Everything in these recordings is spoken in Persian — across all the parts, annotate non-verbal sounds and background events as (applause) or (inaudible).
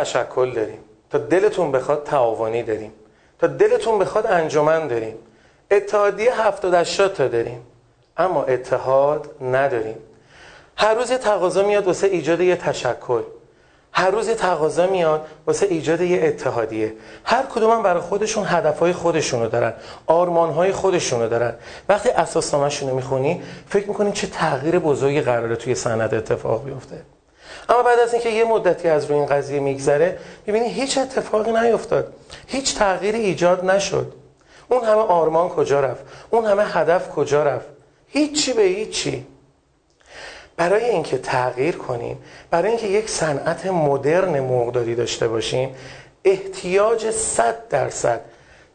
تشکل داریم. تا دلتون بخواد تعاونی داریم. تا دلتون بخواد انجمن داریم. اتحادیه 70 80 تا داریم. اما اتحاد نداریم. هر روز یه تقاضا میاد واسه ایجاد یه تشکل. هر روز یه تقاضا میاد واسه ایجاد یه اتحادیه. هر کدوم هم برای خودشون هدفهای خودشونو دارن. آرمانهای خودشونو دارن. وقتی اساسنامه‌شون رو می‌خونی فکر می‌کنی چه تغییر بزرگی قراره توی سند اتفاق بیفته. اما بعد از اینکه یه مدتی از روی این قضیه میگذره می‌بینی هیچ اتفاقی نیفتاد. هیچ تغییری ایجاد نشد. اون همه آرمان کجا رفت؟ اون همه هدف کجا رفت؟ هیچی به هیچی. برای اینکه تغییر کنیم برای اینکه یک صنعت مدرن مرغداری داشته باشیم احتیاج صد درصد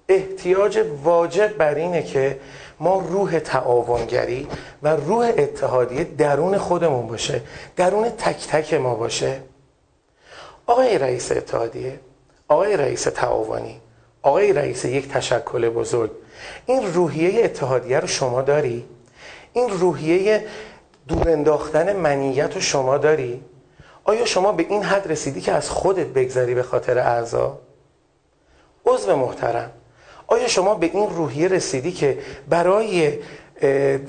احتیاج واجب بر اینه که ما روح تعاونگری و روح اتحادیه درون خودمون باشه درون تک تک ما باشه آقای رئیس اتحادیه آقای رئیس تعاونی آقای رئیس یک تشکل بزرگ این روحیه اتحادیه رو شما داری؟ این روحیه دور انداختن منیت رو شما داری؟ آیا شما به این حد رسیدی که از خودت بگذری به خاطر اعضا؟ عضو محترم آیا شما به این روحیه رسیدی که برای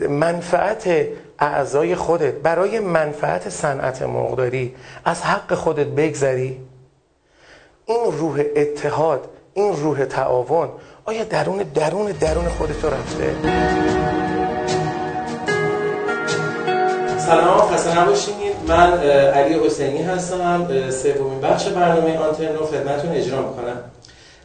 منفعت اعضای خودت برای منفعت صنعت مرغداری از حق خودت بگذری؟ این روح اتحاد این روح تعاون آیا درون درون درون خودت رفته؟ سلام خسته نباشید من علی حسینی هستم. سومین بخش برنامه آنتن رو خدمتتون اجرا می‌کنم.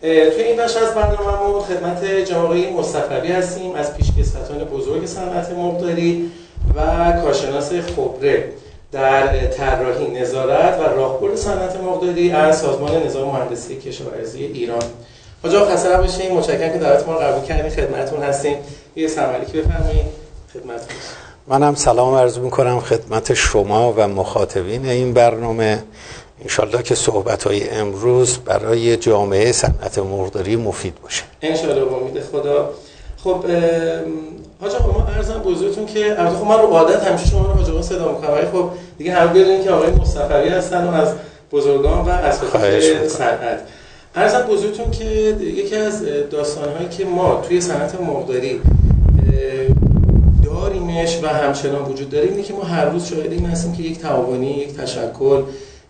توی این بخش از برنامه خدمت جناب مصطفی هستیم. از پیشکسوتان بزرگ صنعت مرغداری و کارشناس خبره در طراحی نظارت و راهبرد صنعت مرغداری از سازمان نظام مهندسی کشاورزی ایران. آقا خسته نباشید متشکرم که دعوت ما قبول کردین. خدمتتون هستیم. یه که بفرمایید. خدمتتون منم سلام عرض می‌کنم خدمت شما و مخاطبین این برنامه. انشالله که صحبت های امروز برای جامعه صنعت مرغداری مفید باشه. انشالله با امید خدا. خب حاج آقا ما ارزم بزرگتون که البته خب من رو عادت همیشه شما رو حاج آقا صدا می‌کنم ولی خب دیگه هم بدونید که آقای مصطفی هستن و از بزرگان و از صنعت. ارزم بزرگتون که یکی از داستانهایی که ما توی صنعت مرغداری داریمش و همچنان وجود داره اینه که ما هر روز شاهد این هستیم که یک تعاونی یک تشکل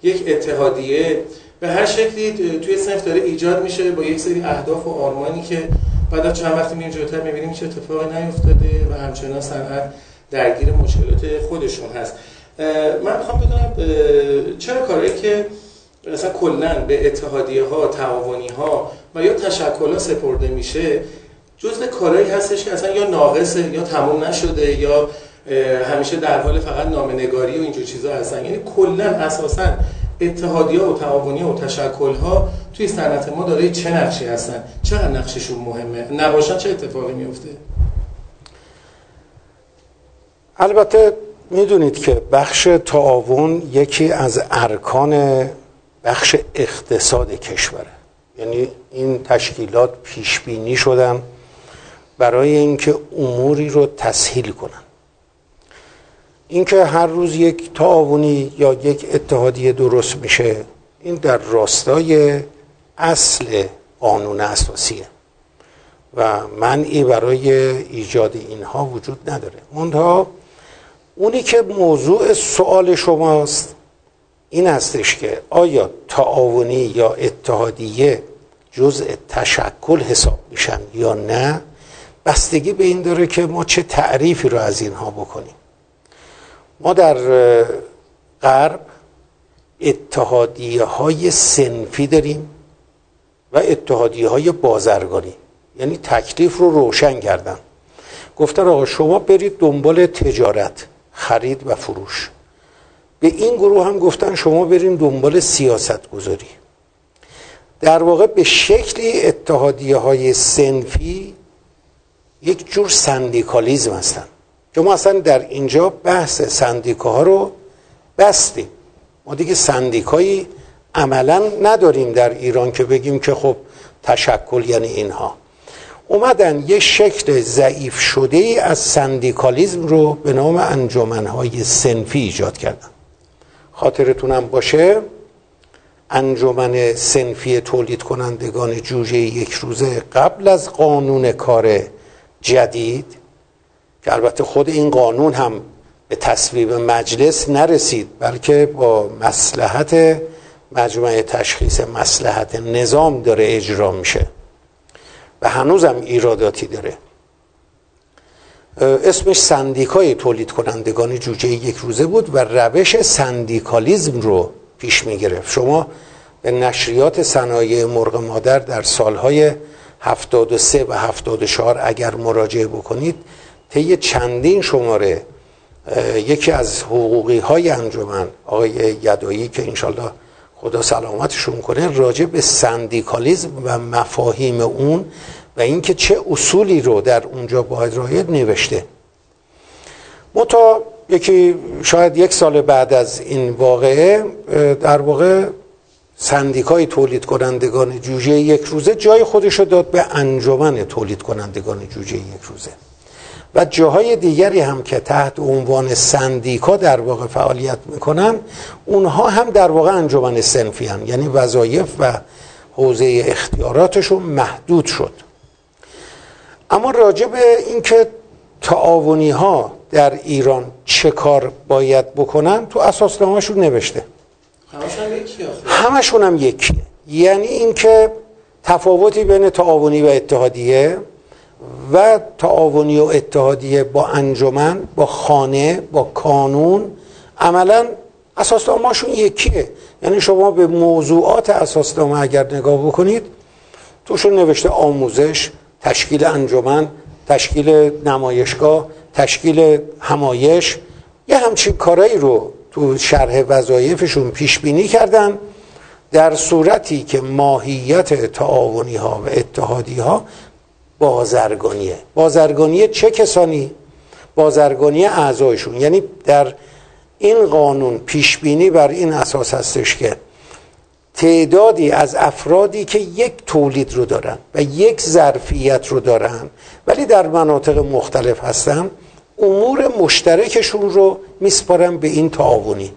یک اتحادیه. به هر شکلی توی صنف داره ایجاد میشه با یک سری اهداف و آرمانی که بعد چند وقتی میریم جلوتر می‌بینیم چه اتفاقی نیفتاده و همچنان صنعت درگیر مشکلات خودشون هست. من می‌خوام بدونم چرا کاری که مثلا کلا به اتحادیه ها تعاونی ها و یا تشکل ها سپرده میشه جزء کارهایی هستش که اصلا یا ناقصه یا تموم نشده یا همیشه در حال فقط نامنگاری و اینجور چیزا هستن. یعنی کلا اساسا اتحادیه و تعاونی و تشکل ها توی صنعت ما داره چه نقشی هستن؟ چقدر نقششون مهمه؟ نباشن چه اتفاقی میفته؟ البته می‌دونید که بخش تعاون یکی از ارکان بخش اقتصاد کشوره. یعنی این تشکیلات پیش بینی شدن برای اینکه اموری رو تسهیل کنن. اینکه هر روز یک تعاونی یا یک اتحادیه درست میشه این در راستای اصل قانون اساسیه. و منعی برای ایجاد اینها وجود نداره. اونها اونی که موضوع سوال شماست این هستش که آیا تعاونی یا اتحادیه جزء تشکل حساب میشن یا نه بستگی به این داره که ما چه تعریفی رو از اینها بکنیم. ما در غرب اتحادیه های سنفی داریم و اتحادیه های بازرگانی. یعنی تکلیف رو روشن کردن گفتن آقا شما برید دنبال تجارت خرید و فروش. به این گروه هم گفتن شما برین دنبال سیاست گذاری در واقع به شکلی اتحادیه های صنفی یک جور سندیکالیزم هستن. که ما اصلا در اینجا بحث سندیکاها رو بستیم. ما دیگه سندیکایی عملا نداریم در ایران که بگیم که خب تشکل یعنی اینها. اومدن یه شکل ضعیف شده ای از سندیکالیزم رو به نام انجمنهای صنفی ایجاد کردن. خاطرتونم باشه. انجمن سنفی تولید کنندگان جوجه یک روزه قبل از قانون کار جدید که البته خود این قانون هم به تصویب مجلس نرسید بلکه با مسلحت مجموعه تشخیص مسلحت نظام داره اجرا میشه و هنوزم ایراداتی داره. اسمش سندیکای تولید کنندگان جوجه یک روزه بود و روش سندیکالیزم رو پیش می گرفت شما به نشریات صنایع مرغ مادر در سالهای 73 و 74 اگر مراجعه بکنید طی چندین شماره یکی از حقوقی های انجمن آقای یدایی که انشالله خدا سلامتشون کنه راجع به سندیکالیزم و مفاهیم اون و اینکه چه اصولی رو در اونجا باید رعایت نوشته. متا یکی شاید یک سال بعد از این واقعه در واقع سندیکای تولید کنندگان جوجه یک روزه جای خودش رو داد به انجمن تولید کنندگان جوجه یک روزه. و جاهای دیگری هم که تحت عنوان سندیکا در واقع فعالیت می‌کنن اونها هم در واقع انجمن سنفی هم. یعنی وظایف و حوزه اختیاراتشون محدود شد. اما راجع به اینکه تعاونی ها در ایران چه کار باید بکنن تو اساسنامهشون نوشته. همشون هم یکیه. یعنی اینکه تفاوتی بین تعاونی و اتحادیه و تعاونی و اتحادیه با انجمن با خانه با کانون. عملا اساسنامهشون یکیه. یعنی شما به موضوعات اساسنامه اگر نگاه بکنید توشون نوشته آموزش تشکیل انجمن تشکیل نمایشگاه تشکیل همایش. یه همچین کارایی رو تو شرح وظایفشون پیش بینی کردن در صورتی که ماهیت تعاونی ها و اتحادی ها بازرگانیه. بازرگانی چه کسانی؟ بازرگانی اعضایشون. یعنی در این قانون پیش بینی بر این اساس هستش که تعدادی از افرادی که یک تولید رو دارن و یک ظرفیت رو دارن ولی در مناطق مختلف هستن امور مشترکشون رو میسپارن به این تعاونی.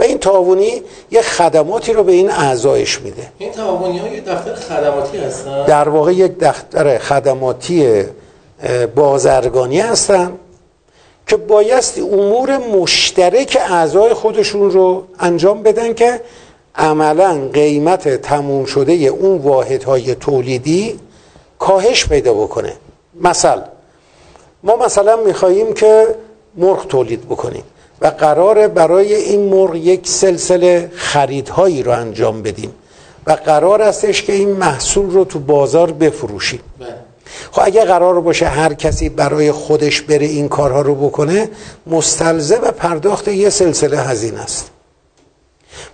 و این تعاونی یه خدماتی رو به این اعضایش میده. این تعاونی ها یه دفتر خدماتی هستن؟ در واقع یک دفتر خدماتی بازرگانی هستن که بایستی امور مشترک اعضای خودشون رو انجام بدن که عملا قیمت تموم شده اون واحدهای تولیدی کاهش پیدا بکنه. مثلا ما مثلا میخواییم که مرغ تولید بکنیم. و قرار برای این مرغ یک سلسله خریدهایی رو انجام بدیم و قرار استش که این محصول رو تو بازار بفروشیم بله. خب اگه قرار باشه هر کسی برای خودش بره این کارها رو بکنه مستلزم پرداخت یه سلسله هزینه است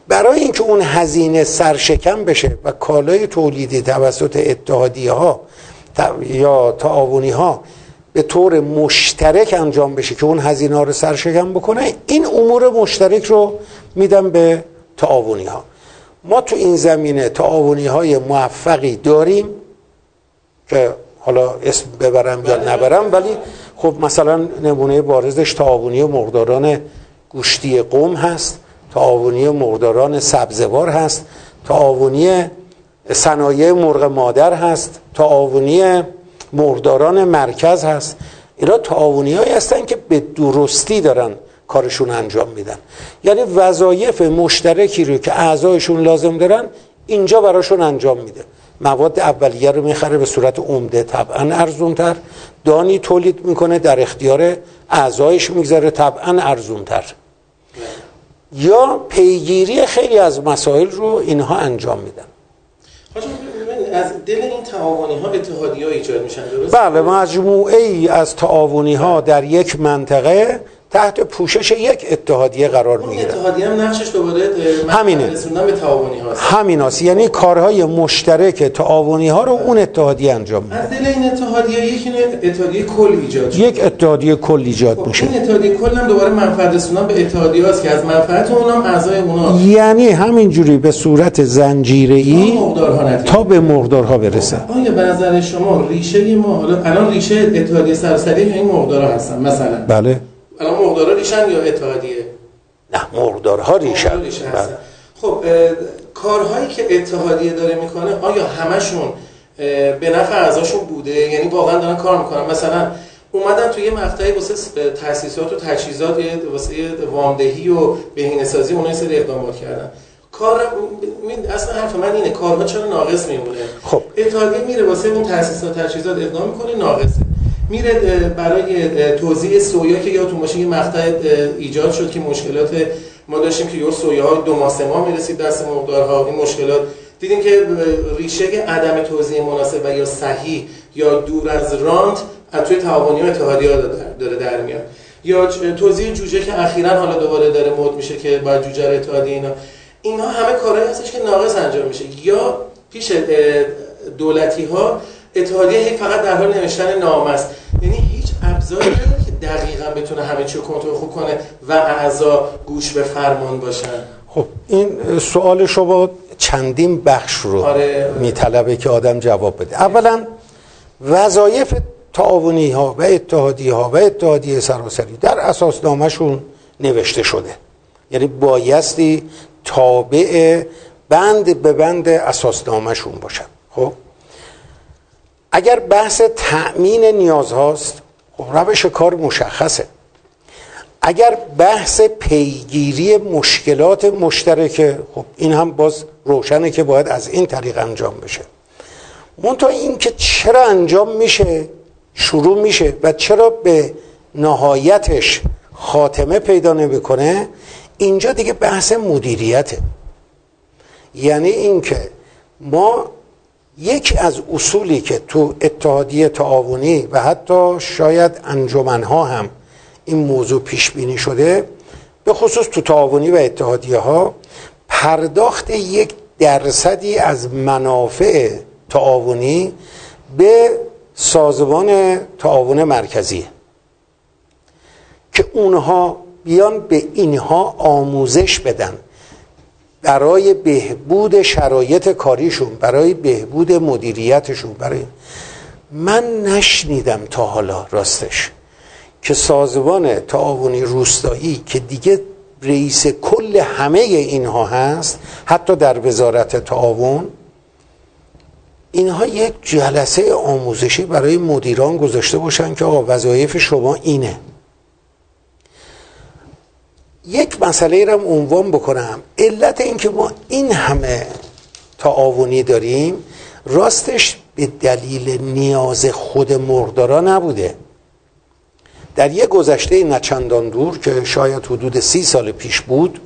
برای اینکه اون هزینه سرشکم بشه و کالای تولیدی توسط اتحادیه ها یا تعاونی ها به طور مشترک انجام بشه که اون هزینه رو سرشکم بکنه این امور مشترک رو میدم به تعاونی ها ما تو این زمینه تعاونی های موفقی داریم که حالا اسم ببرم یا نبرم ولی خب مثلا نمونه بارزش تعاونی مقداران گوشتی قوم هست تعاونی مقداران سبزوار هست تعاونی صنایع مرغ مادر هست تعاونی مرداران مرکز هست. اینا تعاونی هایی هستن که به درستی دارن کارشون انجام میدن. یعنی وظایف مشترکی رو که اعضایشون لازم دارن اینجا براشون انجام میده. مواد اولیه رو می‌خره به صورت عمده طبعا ارزونتر. دانی تولید می‌کنه در اختیار اعضایش می‌گذاره طبعا ارزونتر. یا پیگیری خیلی از مسائل رو اینها انجام میدن. از دل این تعاونی ها اتحادی ها ایجاد میشن بله مجموعه ای از تعاونی ها در یک منطقه تحت پوشش یک اتحادیه قرار می‌گیره اتحادیه هم نقشش دوباره همینه. به تعاونی هاست. همین هاست. یعنی کارهای مشترک تعاونی ها رو اون اتحادیه انجام میده. از دل این اتحادیه یک اتحادیه کل ایجاد شد یک اتحادیه کل ایجاد خب میشه. این اتحادیه کل هم دوباره منفعت رسوندن به اتحادیه هاست که از منفعت اونها هم اعضای اونها یعنی همینجوری به صورت زنجیره‌ای تا به مقدارها برسه. آیا به نظر شما ریشه ما حالا الان ریشه اتحادیه سراسری این مقدارها هستن مثلا؟ بله. الان مقدارها ریشن یا اتحادیه؟ نه مقدارها ریشن, ریشن. بله. خب کارهایی که اتحادیه داره می‌کنه آیا همشون به نفع اعضاشون بوده؟ یعنی واقعا دارن کار می‌کنن. مثلا اومدن توی یه مقطعی واسه تاسیسات و تجهیزات واسه وامدهی و بهینه‌سازی اونها سری اقدامات کردن. کار اصلا حرف من اینه. کارها چرا ناقص میمونه؟ خب. اتحادیه میره واسه اون تاسیسات تجهیزات اقدام می‌کنه ناقصه. میره برای توزیع سویا که یادتون باشه یه مقطع ایجاد شد که مشکلات ما داشتیم که یه سویا ها دو ماه سه ماه می‌رسید دست مقدارها. این مشکلات دیدیم که ریشه عدم توزیع مناسب و یا صحیح یا دور از رانت از توی تعاونی و اتحادی ها داره در میاد. یا توزیع جوجه که اخیرا حالا دوباره داره مد میشه که باید جوجه اتحادی اینا. اینا همه کارهایی هستش که ناقص انجام میشه. یا پیش دولتی ها اتحادیه هی فقط در حال نوشتن نام است. یعنی هیچ ابزاری نداره که دقیقا بتونه همه چی کنترل خوب کنه و اعضا گوش به فرمان باشن. خب این سوال شما چندین بخش رو آره. میطلبه که آدم جواب بده. اولا وظایف تعاونی ها و اتحادی ها و اتحادیه سراسری در اساس نامشون نوشته شده. یعنی بایستی تابع بند به بند اساسنامهشون باشن. خب؟ اگر بحث تأمین نیاز هاست خب روش کار مشخصه. اگر بحث پیگیری مشکلات مشترکه خب این هم باز روشنه که باید از این طریق انجام بشه. منتها این که چرا انجام میشه شروع میشه و چرا به نهایتش خاتمه پیدا نمی‌کنه اینجا دیگه بحث مدیریته. یعنی اینکه ما یک از اصولی که تو اتحادیه تعاونی و حتی شاید انجمنها هم این موضوع پیش بینی شده به خصوص تو تعاونی و اتحادیه ها پرداخت یک درصدی از منافع تعاونی به سازمان تعاون مرکزی. که اونها بیان به اینها آموزش بدن. برای بهبود شرایط کاریشون برای بهبود مدیریتشون برای من نشنیدم تا حالا راستش که سازمان تعاونی روستایی که دیگه رئیس کل همه اینها هست حتی در وزارت تعاون اینها یک جلسه آموزشی برای مدیران گذاشته باشن که آقا وظایف شما اینه. یک مسئله را عنوان بکنم. علت اینکه ما این همه تعاونی داریم راستش به دلیل نیاز خود مردارا نبوده. در یک گذشته نچندان دور که شاید حدود سی سال پیش بود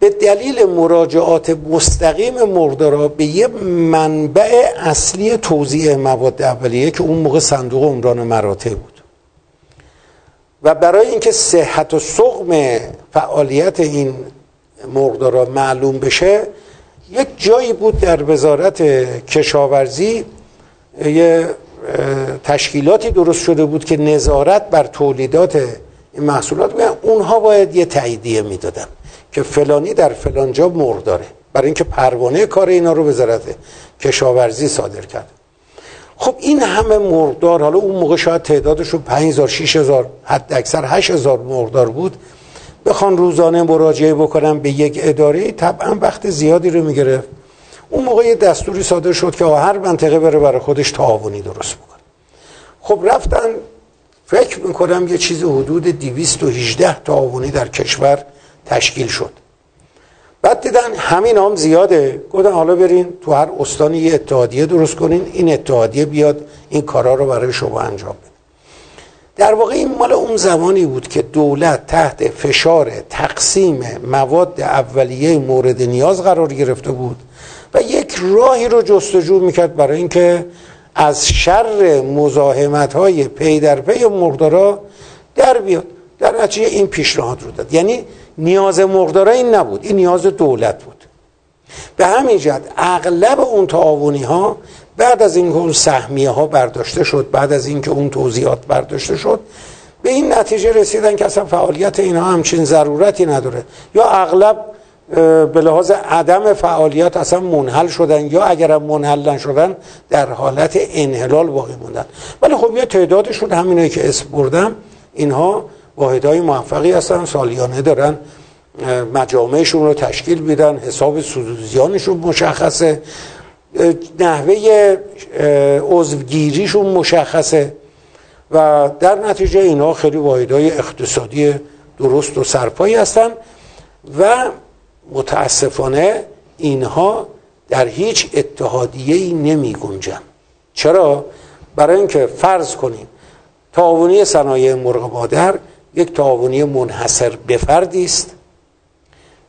به دلیل مراجعات مستقیم مردارا به یه منبع اصلی توزیع مواد اولیه که اون موقع صندوق عمران مراتع بود. و برای اینکه صحت و سقم فعالیت این مقدارا معلوم بشه یک جایی بود در وزارت کشاورزی یه تشکیلاتی درست شده بود که نظارت بر تولیدات این محصولات بگن اونها باید یه تاییدیه می‌دادن که فلانی در فلان جا داره. برای اینکه پروانه کار اینا رو وزارت کشاورزی صادر کرد. خب این همه مرغدار حالا اون موقع شاید تعدادشون 5000 6000 حد اکثر 8000 مرغدار بود. بخوان روزانه مراجعه بکنن به یک اداره طبعا وقت زیادی رو می‌گرفت. اون موقع یه دستوری صادر شد که هر منطقه بره برای خودش تعاونی درست بکنه. خب رفتن فکر می‌کنم یه چیز حدود 218 تعاونی در کشور تشکیل شد. بعد دیدن همین هم زیاده. گفتن حالا برین تو هر استانی یه اتحادیه درست کنین این اتحادیه بیاد این کارا رو برای شما انجام بده. در واقع این مال اون زمانی بود که دولت تحت فشار تقسیم مواد اولیه مورد نیاز قرار گرفته بود و یک راهی رو جستجو می‌کرد برای اینکه از شر مزاحمت های پی در پی مقدارا در بیاد. در نتیجه این پیشنهاد رو داد. یعنی نیاز مقداره این نبود این نیاز دولت بود. به همین جهت اغلب اون تعاونی ها بعد از اینکه اون سهمیه ها برداشته شد بعد از اینکه اون توضیحات برداشته شد به این نتیجه رسیدن که اصلا فعالیت اینها همچین ضرورتی نداره. یا اغلب به لحاظ عدم فعالیت اصلا منحل شدن یا اگر منحل نشدن در حالت انحلال باقی موندن. ولی خب یه تعدادشون همینه که اسم بردم اینها واحدهای موفقی هستن سالیانه دارن مجامعشون رو تشکیل میدن حساب سودوزیانشون مشخصه نحوه عضوگیریشون مشخصه و در نتیجه اینها خیلی واحدهای اقتصادی درست و سرپایی هستن و متاسفانه اینها در هیچ اتحادیه ای نمی گنجن چرا؟ برای اینکه فرض کنیم تعاونی صنایع مرغ مادر یک تعاونی منحصر به فردی است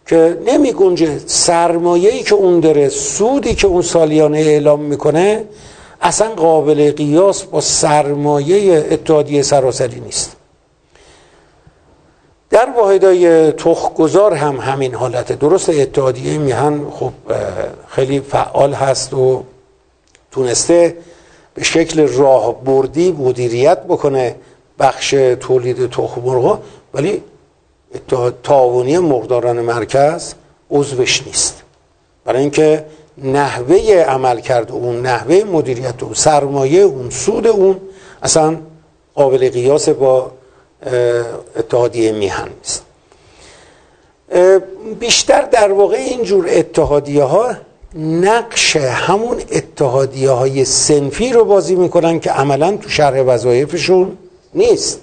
که نمی گنجه سرمایه‌ای که اون داره سودی که اون سالیانه اعلام می‌کنه اصلا قابل قیاس با سرمایه اتحادیه سراسری نیست. در واحدای تخگذار هم همین حالته. درست اتحادیه میهن خب خیلی فعال هست و تونسته به شکل راهبردی مدیریت بکنه. بخش تولید تخم مرغ ولی تعاونی مرغداران مرکز عضوش نیست. برای اینکه نحوه عمل کرده اون نحوه مدیریت اون سرمایه اون سود اون اصلا قابل قیاس با اتحادیه میهن نیست. بیشتر در واقع اینجور اتحادیه ها نقش همون اتحادیه های سنفی رو بازی می‌کنن که عملا تو شرح وظایفشون نیست.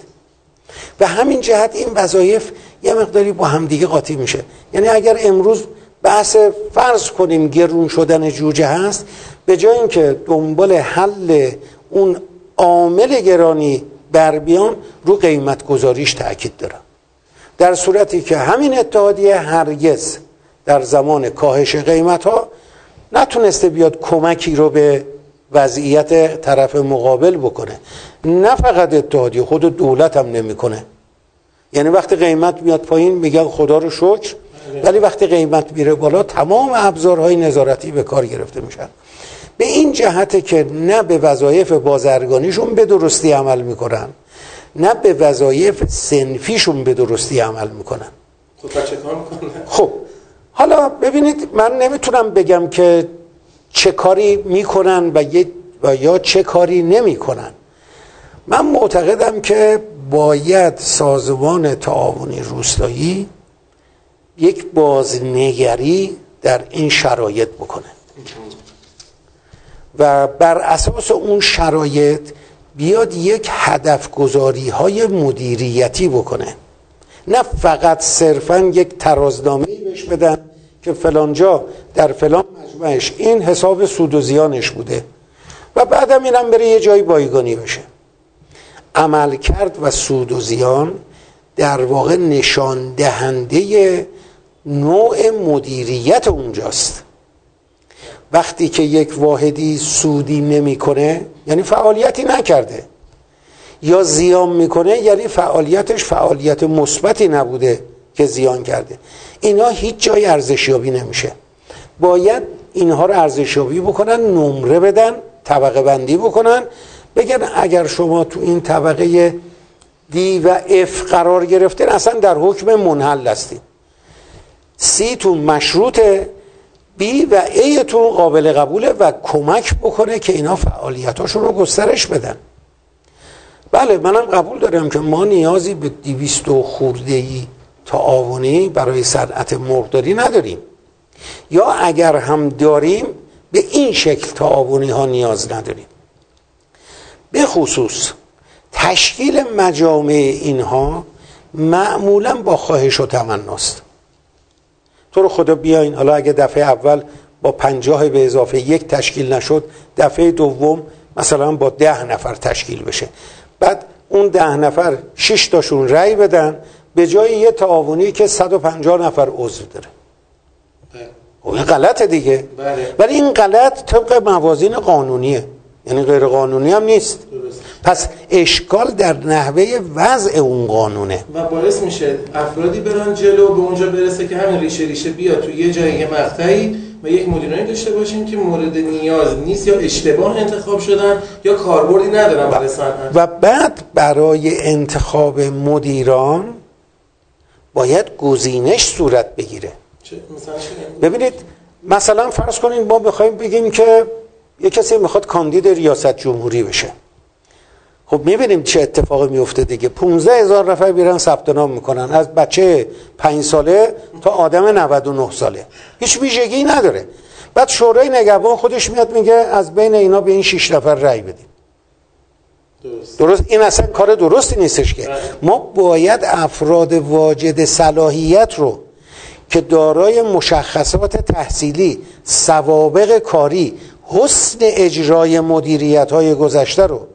به همین جهت این وظایف یه مقداری با همدیگه قاطی میشه. یعنی اگر امروز بحث فرض کنیم گرون شدن جوجه هست به جای اینکه دنبال حل اون عامل گرانی بر بیان رو قیمت گذاریش تاکید دارم. در صورتی که همین اتحادیه هرگز در زمان کاهش قیمت ها نتونسته بیاد کمکی رو به وضعیت طرف مقابل بکنه. نه فقط اتحادیه خود دولت هم نمی‌کنه. یعنی وقتی قیمت میاد پایین میگن خدا رو شکر ولی وقتی قیمت میره بالا تمام ابزارهای نظارتی به کار گرفته میشن. به این جهته که نه به وظایف بازرگانیشون به درستی عمل می‌کنن نه به وظایف سنفیشون به درستی عمل می‌کنن. خب؟ خب حالا ببینید من نمی‌تونم بگم که چه کاری می‌کنن و, یا چه کاری نمی‌کنن. من معتقدم که باید سازمان تعاونی روستایی یک بازنگری در این شرایط بکنه. و بر اساس اون شرایط بیاد یک هدف گذاری های مدیریتی بکنه. نه فقط صرفا یک ترازنامه بهش بدن که فلانجا در فلان مجمعش این حساب سود و زیانش بوده. و بعدم اینم بره یه جایی بایگانی بشه عمل کرد و سود و زیان در واقع نشان دهنده نوع مدیریت اونجاست. وقتی که یک واحدی سودی نمی‌کنه یعنی فعالیتی نکرده. یا زیان می‌کنه یعنی فعالیتش فعالیت مثبتی نبوده. که زیان کرده. اینا هیچ جای ارزشیابی نمیشه. باید اینها رو ارزشیابی بکنن نمره بدن طبقه بندی بکنن بگن اگر شما تو این طبقه دی و اف قرار گرفتین اصلا در حکم منحل هستین. سی تو مشروطه بی و ای تو قابل قبوله و کمک بکنه که اینا فعالیتاشون رو گسترش بدن. بله منم قبول دارم که ما نیازی به دیویست و خورده تعاونی برای صنعت مرغداری نداریم. یا اگر هم داریم به این شکل تعاونی ها نیاز نداریم. به خصوص تشکیل مجامع اینها معمولا با خواهش و تمناست تو رو خدا بیاین. حالا اگه دفعه اول با پنجاه به اضافه یک تشکیل نشد دفعه دوم مثلا با ده نفر تشکیل بشه. بعد اون ده نفر شش تاشون رأی بدن به جای یه تعاونی که 150 نفر عضو داره. خب این غلطه دیگه. بله. ولی این غلط طبق موازین قانونیه. یعنی غیر قانونی هم نیست. پس اشکال در نحوه وضع اون قانونه. و باعث میشه افرادی برن جلو به اونجا برسه که همین ریشه ریشه بیاد تو یه جایی یه مقطعی و یک مدیرانی داشته باشیم که مورد نیاز نیست یا اشتباه انتخاب شدن یا کاربردی ندارن برای صنعت. و بعد برای انتخاب مدیران باید گزینش صورت بگیره؟ ببینید مثلا فرض کنید ما بخوایم بگیم که یه کسی می‌خواد کاندید ریاست جمهوری بشه. خب می‌بینیم چه اتفاقی میفته دیگه. 15 هزار نفر بیرن ثبت نام می‌کنن. از بچه 5 ساله تا آدم 99 ساله. هیچ ویژگی نداره. بعد شورای نگهبان خودش میاد میگه از بین اینا به این 6 نفر رأی بدیم درست. این اصلا کار درستی نیستش که بله. ما باید افراد واجد صلاحیت رو که دارای مشخصات تحصیلی سوابق کاری حسن اجرای مدیریت های گذشته رو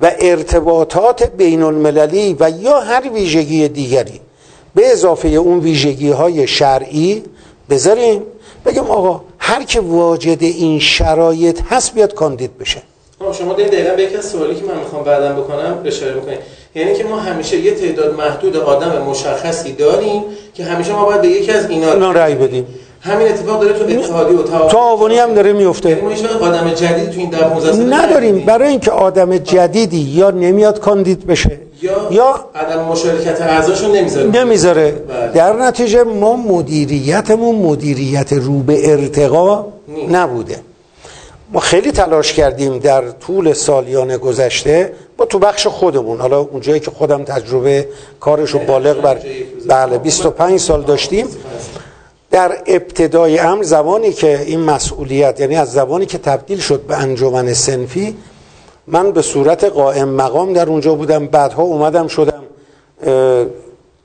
و ارتباطات بین المللی و یا هر ویژگی دیگری به اضافه اون ویژگی های شرعی بذاریم بگم آقا هر که واجد این شرایط هست بیاد کاندید بشه شما دقیقا به یک از سوالی که من می‌خوام بعدم بکنم اشاره بکنید. یعنی که ما همیشه یه تعداد محدود آدم مشخصی داریم که همیشه ما باید به یکی از اینا رأی بدیم. همین اتفاق داره تو اتحادی و تعاونی هم داره میفته یعنی ما آدم جدیدی تو این در نداریم. برای اینکه آدم جدیدی یا نمیاد کاندید بشه یا, یا عدم مشارکت اعضاشو نمی‌ذاره. نمی‌ذاره. بله. در نتیجه ما مدیریتمون مدیریت رو به ارتقا نبوده. ما خیلی تلاش کردیم در طول سالیان گذشته با تو بخش خودمون. حالا اونجایی که خودم تجربه کارشو بالغ بر بله 25 سال داشتیم. در ابتدای امر زمانی که این مسئولیت یعنی از زمانی که تبدیل شد به انجمن سنفی من به صورت قائم مقام در اونجا بودم. بعدها اومدم شدم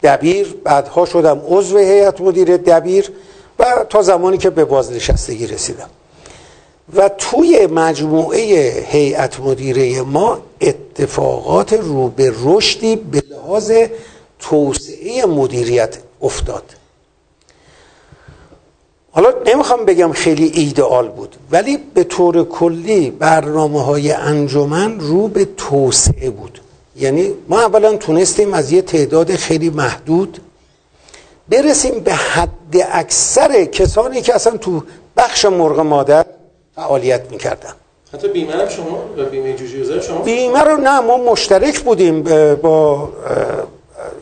دبیر بعدها شدم عضو هیئت مدیره دبیر و تا زمانی که به بازنشستگی رسیدم. و توی مجموعه هیئت مدیره ما اتفاقات رو به رشدی به لحاظ توسعه مدیریت افتاد. حالا نمی‌خوام بگم خیلی ایدئال بود ولی به طور کلی برنامه های انجمن رو به توسعه بود. یعنی ما اولا تونستیم از یه تعداد خیلی محدود برسیم به حد اکثر کسانی که اصلا تو بخش مرغ مادر فعالیت می‌کردن. حتی بیمه هم شما بیمه جوجی شما؟ بیمه رو نه ما مشترک بودیم. با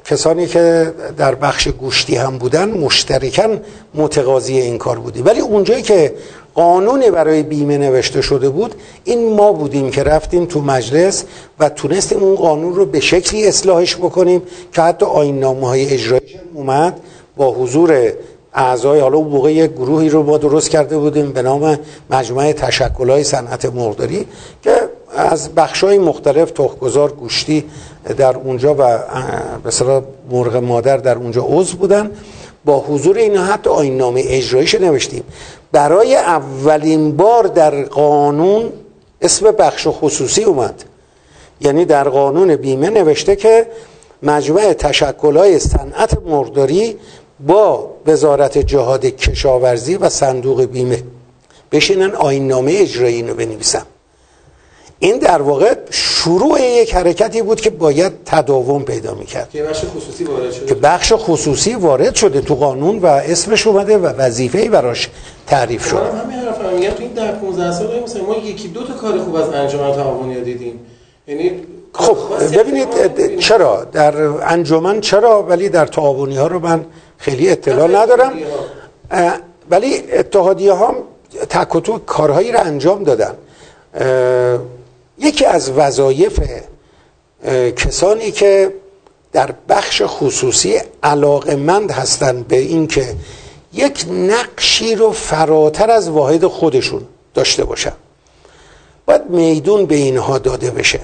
کسانی که در بخش گوشتی هم بودن مشترکن متقاضی این کار بودیم. ولی اونجایی که قانونی برای بیمه نوشته شده بود این ما بودیم که رفتیم تو مجلس و تونستیم اون قانون رو به شکلی اصلاحش بکنیم که حتی آین نامه های اجرایش اومد با حضور اعضای حالا اون موقع یک گروهی رو ما درست کرده بودیم به نام مجموعه تشکلهای صنعت مرغداری که از بخشای مختلف تخمگذار گوشتی در اونجا و مثلا مرغ مادر در اونجا عضو بودن. با حضور اینا حتی آین نامه اجرایش نوشتیم. برای اولین بار در قانون اسم بخش خصوصی اومد. یعنی در قانون بیمه نوشته که مجموعه تشکلهای صنعت مرغداری با وزارت جهاد کشاورزی و صندوق بیمه. بشینن آین نامه اجرایی رو بنویسن. این در واقع شروع یک حرکتی بود که باید تداوم پیدا می‌کرد. که بخش خصوصی وارد شده. که بخش خصوصی وارد شده تو قانون و اسمش اومده و وظیفه براش تعریف شده. همین حرف هم میگم تو این در 15 سال مثلا ما یکی دو تا کار خوب از انجمن تعاونی دیدیم. یعنی خب ببینید چرا؟ در انجمن چرا؟ ولی در تعاونی ها رو من خیلی اطلاع ندارم. ولی اتحادیه ها تک کارهایی رو انجام دادن. یکی از وظایف کسانی که در بخش خصوصی علاقمند هستند به اینکه یک نقشی رو فراتر از واحد خودشون داشته باشن. باید میدون به اینها داده بشه.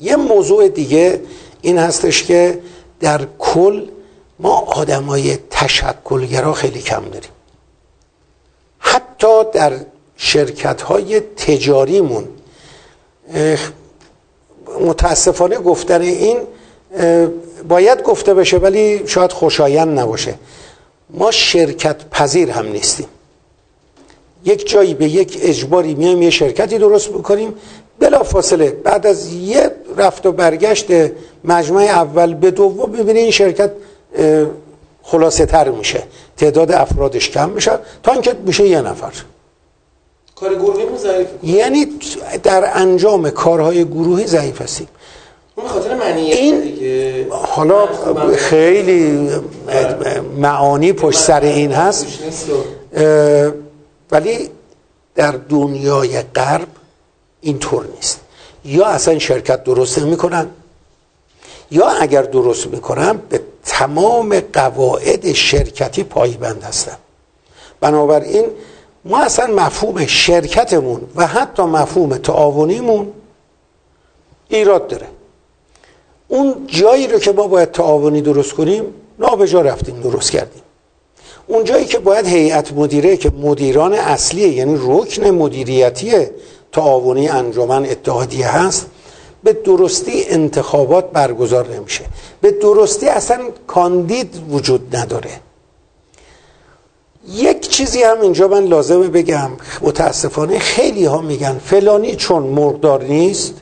یه موضوع دیگه این هستش که در کل ما آدمای تشکلگرا خیلی کم داریم. حتی در شرکت های تجاریمون متاسفانه گفتن این باید گفته بشه ولی شاید خوشایند نباشه. ما شرکت پذیر هم نیستیم. یک جایی به یک اجباری میایم یه شرکتی درست بکنیم. بلا فاصله بعد از یه رفت و برگشت مجمع اول به دوم ببینه این شرکت خلاصه تر میشه. تعداد افرادش کم میشه. تا اینکه میشه یه نفر. کار گروهی ضعیف یعنی در انجام کارهای گروهی ضعیف هستیم این حالا خیلی معانی پشت سر این هست. ولی در دنیای غرب اینطور نیست. یا اصلا شرکت درست نمی‌کنن یا اگر درست می‌کنن به تمام قواعد شرکتی پایبند هستن بنابراین ما اصلا مفهوم شرکتمون و حتی مفهوم تعاونیمون ایراد داره. اون جایی رو که ما باید تعاونی درست کنیم نابجا رفتیم درست کردیم. اون جایی که باید هیئت مدیره که مدیران اصلیه یعنی رکن مدیریتی تعاونی انجمن اتحادیه هست به درستی انتخابات برگزار نمیشه. به درستی اصلا کاندید وجود نداره. یک چیزی هم اینجا من لازمه بگم متاسفانه خیلی ها میگن فلانی چون مردار نیست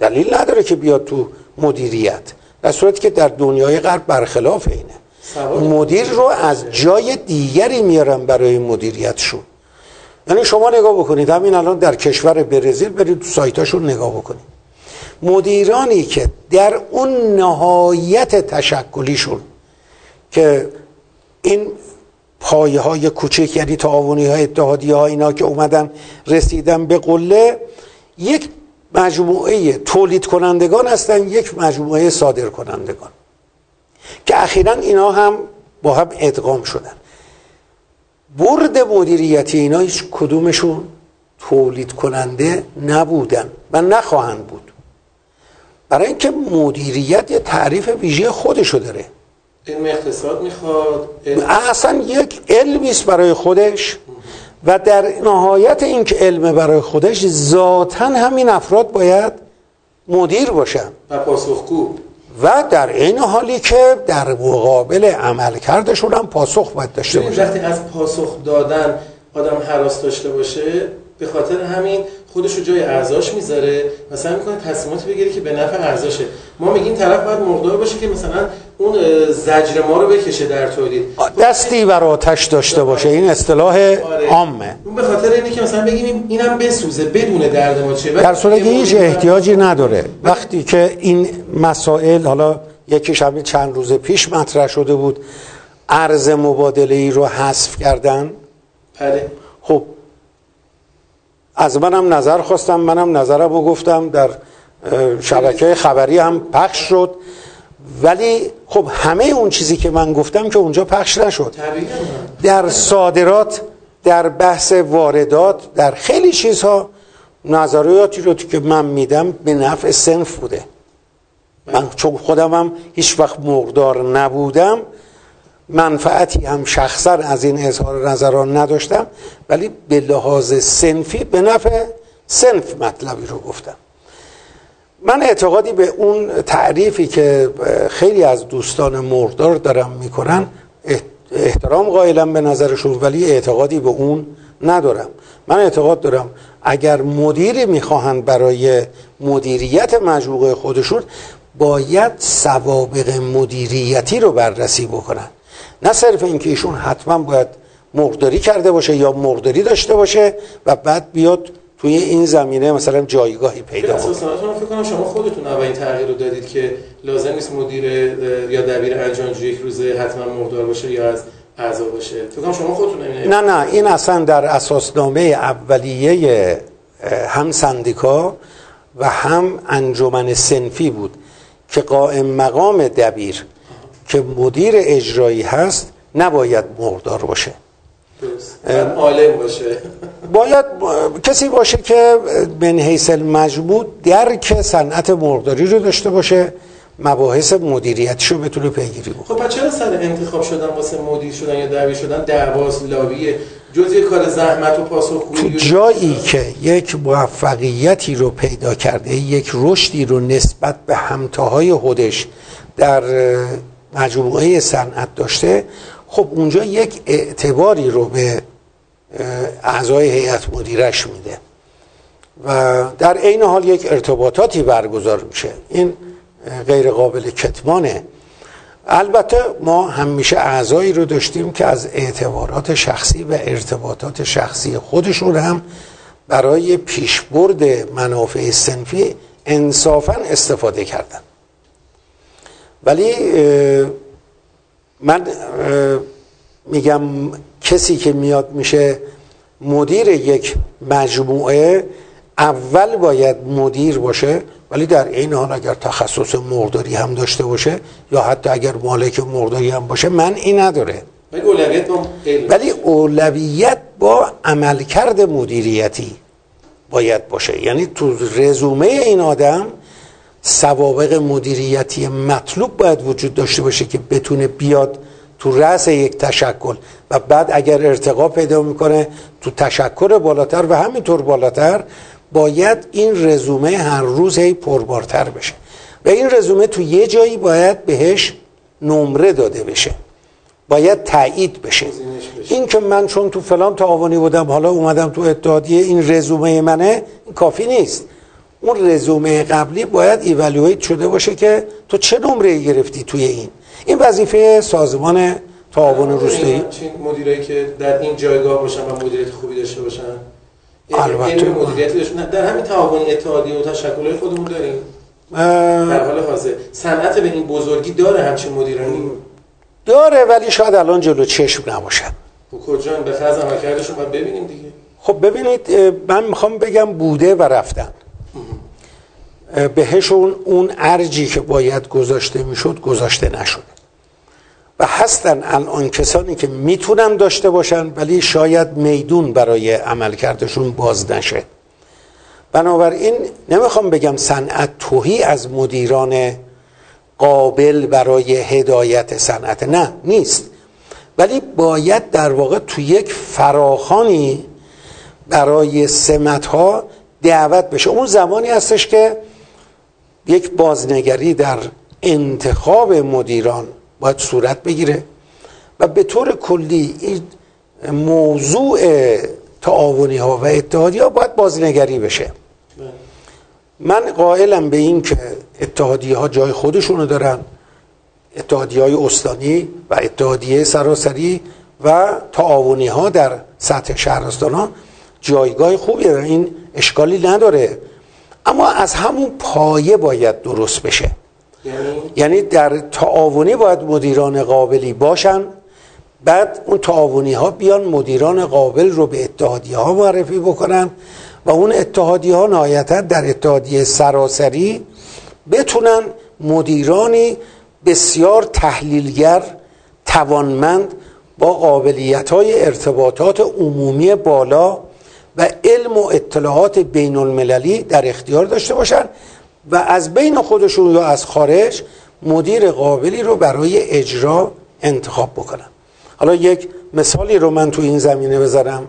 دلیل نداره که بیاد تو مدیریت. در صورتی که در دنیای غرب برخلاف اینه. مدیر رو از جای دیگری میارن برای مدیریتشون. یعنی شما نگاه بکنید همین الان در کشور برزیل برید تو سایتاشون نگاه بکنید. مدیرانی که در اون نهایت تشکلیشون که این پایه های کوچک یعنی تعاونی های اتحادی ها اینا که اومدن رسیدن به قله یک مجموعه تولید کنندگان هستن یک مجموعه صادر کنندگان که اخیرا اینا هم با هم ادغام شدن. برد مدیریتی اینا هیچ کدومشون تولید کننده نبودن و نخواهند بود. برای اینکه مدیریت یه تعریف ویژه خودشو داره. علم اقتصاد می‌خواد اصلا یک علمی است برای خودش و در نهایت اینکه علم برای خودش ذاتا همین افراد باید مدیر باشن. و پاسخگو. و در این حالی که در مقابل عمل کردشون هم پاسخ باید داشته باشه. وقتی از پاسخ دادن آدم حراس داشته باشه به خاطر همین خودش رو جای ارزاش می‌ذاره و سعی می‌کنه تصمیماتی بگیره که به نفع ارزاشه ما میگیم طرف باید مقدار باشه که مثلا اون زجر ما رو بکشه در تولید. دستی بر آتش داشته باشه. این اصطلاح آره. عامه. اون به خاطر اینه که مثلا بگیم اینم بسوزه بدون درد ما چیه؟ در صورتی که هیچ احتیاجی نداره. وقتی که این مسائل حالا یکیش همین چند روز پیش مطرح شده بود ارز مبادله ای رو حذف کردن. بله. خب از منم نظر خواستم منم نظرم رو گفتم. در شبکه خبری هم پخش شد. ولی خب همه اون چیزی که من گفتم که اونجا پخش نشد. در صادرات در بحث واردات در خیلی چیزها نظریاتی رو که من میدم به نفع سنف بوده. من چون خودم هم هیچ وقت مقدار نبودم منفعتی هم شخصا از این اظهار نظران نداشتم ولی به لحاظ سنفی به نفع سنف مطلبی رو گفتم. من اعتقادی به اون تعریفی که خیلی از دوستان مردار دارم می‌کنن احترام قائلم به نظرشون ولی اعتقادی به اون ندارم. من اعتقاد دارم اگر مدیری می‌خواهند برای مدیریت مجموعه خودشون باید سوابق مدیریتی رو بررسی بکنن. نه صرف اینکه ایشون حتما باید مقداری کرده باشه یا مقداری داشته باشه و بعد بیاد توی این زمینه مثلا جایگاهی پیدا کنه فکر کنم شما خودتون اولین تغییر رو دادید که لازم نیست مدیر یا دبیر انجانجو یک روزه حتما مقدار باشه یا از اعضا باشه. فکر کنم شما خودتون نه نه این اصلا در اساسنامه اولیه هم سندیکا و هم انجمن سنفی بود که قائم مقام دبیر که مدیر اجرایی هست نباید مقدار باشه. عالم باشه. (laughs) باید کسی باشه که من حیث المجموع درک صنعت مرغداری رو داشته باشه مباحث مدیریتشو بتونه پیگیری بکنه. خب چرا سر انتخاب شدن واسه مدیر شدن یا دعوی شدن دعواس لاویه جز یک کار زحمت و پاسخگویی تو جایی که یک موفقیتی رو پیدا کرده یک رشدی رو نسبت به همتاهای خودش در مجموعه صنعت داشته خب اونجا یک اعتباری رو به اعضای هیئت مدیرش میده و در عین حال یک ارتباطاتی برگزار میشه. این غیر قابل کتمانه. البته ما همیشه اعضایی رو داشتیم که از اعتبارات شخصی و ارتباطات شخصی خودشون هم برای پیشبرد منافع سنفی انصافا استفاده کردن. ولی من میگم کسی که میاد میشه مدیر یک مجموعه اول باید مدیر باشه ولی در این حال اگر تخصص مقداری هم داشته باشه یا حتی اگر مالک مقداری هم باشه من این نداره. ولی اولویت با ولی اولویت با عملکرد مدیریتی باید باشه. یعنی تو رزومه این آدم سوابق مدیریتی مطلوب باید وجود داشته باشه که بتونه بیاد تو رأس یک تشکل. و بعد اگر ارتقا پیدا می‌کنه تو تشکر بالاتر و همینطور بالاتر باید این رزومه هر روز هی پربارتر بشه. و این رزومه تو یه جایی باید بهش نمره داده بشه. باید تایید بشه. این که من چون تو فلان تعاونی بودم حالا اومدم تو اتحادیه این رزومه منه این کافی نیست. اون رزومه قبلی باید ایوالویت شده باشه که تو چه نمره گرفتی توی این؟ این وظیفه سازمان تعاون روستایی. مدیرایی که در این جایگاه باشن و مدیریت خوبی داشته باشن. البته. مدیریت در همین تعاون اتحادیه و تشکل‌های خودمون داریم. در حال حاضر. صنعت به این بزرگی داره همچین مدیرانی؟ داره ولی شاید الان جلو چشم نباشن. خب کجا به فرض عملکردشون باید ببینیم دیگه. خب ببینید من می‌خوام بگم بوده و رفتن. بهشون اون ارجی که باید گذاشته می‌شد گذاشته نشده و هستن الان کسانی که می‌تونن داشته باشن ولی شاید میدون برای عملکردشون باز نشه. بنابراین نمی‌خوام بگم صنعت توهی از مدیران قابل برای هدایت صنعت. نه نیست. ولی باید در واقع تو یک فراخانی برای سمت ها دعوت بشه. اون زمانی هستش که یک بازنگری در انتخاب مدیران باید صورت بگیره و به طور کلی این موضوع تعاونی ها و اتحادی ها باید بازنگری بشه. من قائلم به این که اتحادیه ها جای خودشونو دارن اتحادیه های استانی و اتحادیه سراسری و تعاونی ها در سطح شهرستان ها جایگاه خوبی این اشکالی نداره. اما از همون پایه باید درست بشه. یعنی, در تعاونی باید مدیران قابلی باشن بعد اون تعاونی ها بیان مدیران قابل رو به اتحادیه ها معرفی بکنن و اون اتحادیه ها نهایتا در اتحادیه سراسری بتونن مدیرانی بسیار تحلیلگر توانمند با قابلیت های ارتباطات عمومی بالا و علم و اطلاعات بین المللی در اختیار داشته باشن و از بین خودشون یا از خارج مدیر قابلی رو برای اجرا انتخاب بکنن. حالا یک مثالی رو من تو این زمینه بذارم.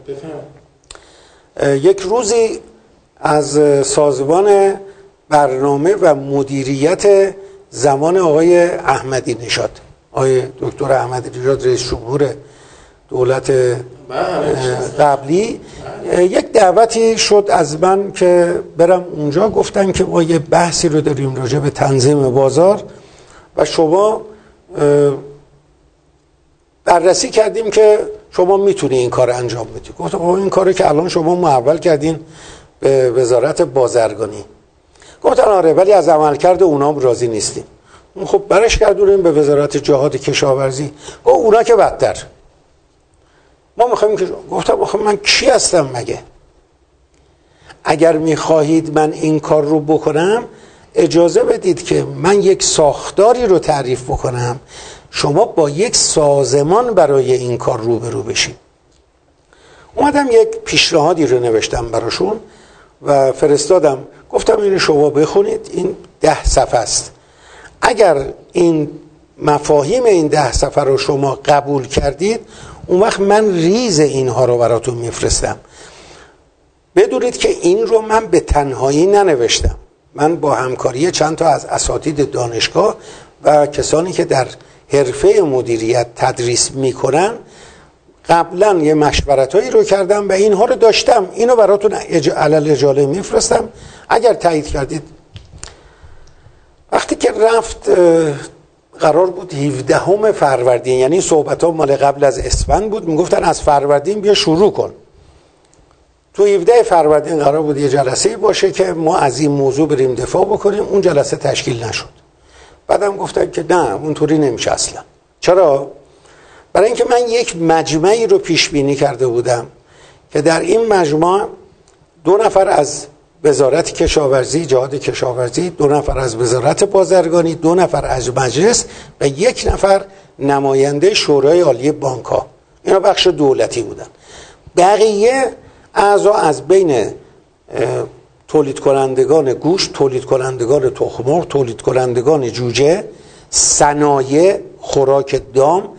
یک روزی از سازمان برنامه و مدیریت زمان آقای احمدی نژاد آقای دکتر احمدی نژاد رئیس جمهور دولت قبلی. یک دعوتی شد از من که برم اونجا. گفتن که ما یه بحثی رو داریم راجع به تنظیم بازار و شما بررسی کردیم که شما می‌تونی این کار انجام بدی. گفتم این کاری که الان شما محول کردین به وزارت بازرگانی. گفتن آره ولی از عملکرد اونام راضی نیستیم. خب برش کردونیم به وزارت جهاد کشاورزی. گفت اونا که بدتر. ما می‌خوایم که گفتم خب من کی هستم مگه؟ اگر می‌خواهید من این کار رو بکنم اجازه بدید که من یک ساختاری رو تعریف بکنم. شما با یک سازمان برای این کار روبرو بشید. اومدم یک پیشنهادی رو نوشتم براشون و فرستادم. گفتم این شما بخونید این ده صفحه است. اگر این مفاهیم این ده صفحه رو شما قبول کردید اون وقت من ریز اینها رو براتون میفرستم. بدونید که این رو من به تنهایی ننوشتم. من با همکاری چند تا از اساتید دانشگاه و کسانی که در حرفه مدیریت تدریس می‌کنن قبلا یه مشورت رو کردم و اینها رو داشتم. اینو براتون علل اجاله میفرستم. اگر تایید کردید. وقتی که رفت قرار بود 17 همه فروردین یعنی صحبت ها مال قبل از اسفند بود می‌گفتن از فروردین بیا شروع کن. تو 17 فروردین قرار بود یه جلسه باشه که ما از این موضوع بریم دفاع بکنیم اون جلسه تشکیل نشد. بعدم گفتن که نه اونطوری نمیشه اصلا. چرا؟ برای اینکه من یک مجمعی رو پیش بینی کرده بودم که در این مجمع دو نفر از وزارت کشاورزی جهاد کشاورزی دو نفر از وزارت بازرگانی دو نفر از مجلس و یک نفر نماینده شورای عالی بانک ها. اینا بخش دولتی بودن. بقیه اعضا از بین تولید کنندگان گوشت تولید کنندگان تخمر تولید کنندگان جوجه صنایع خوراک دام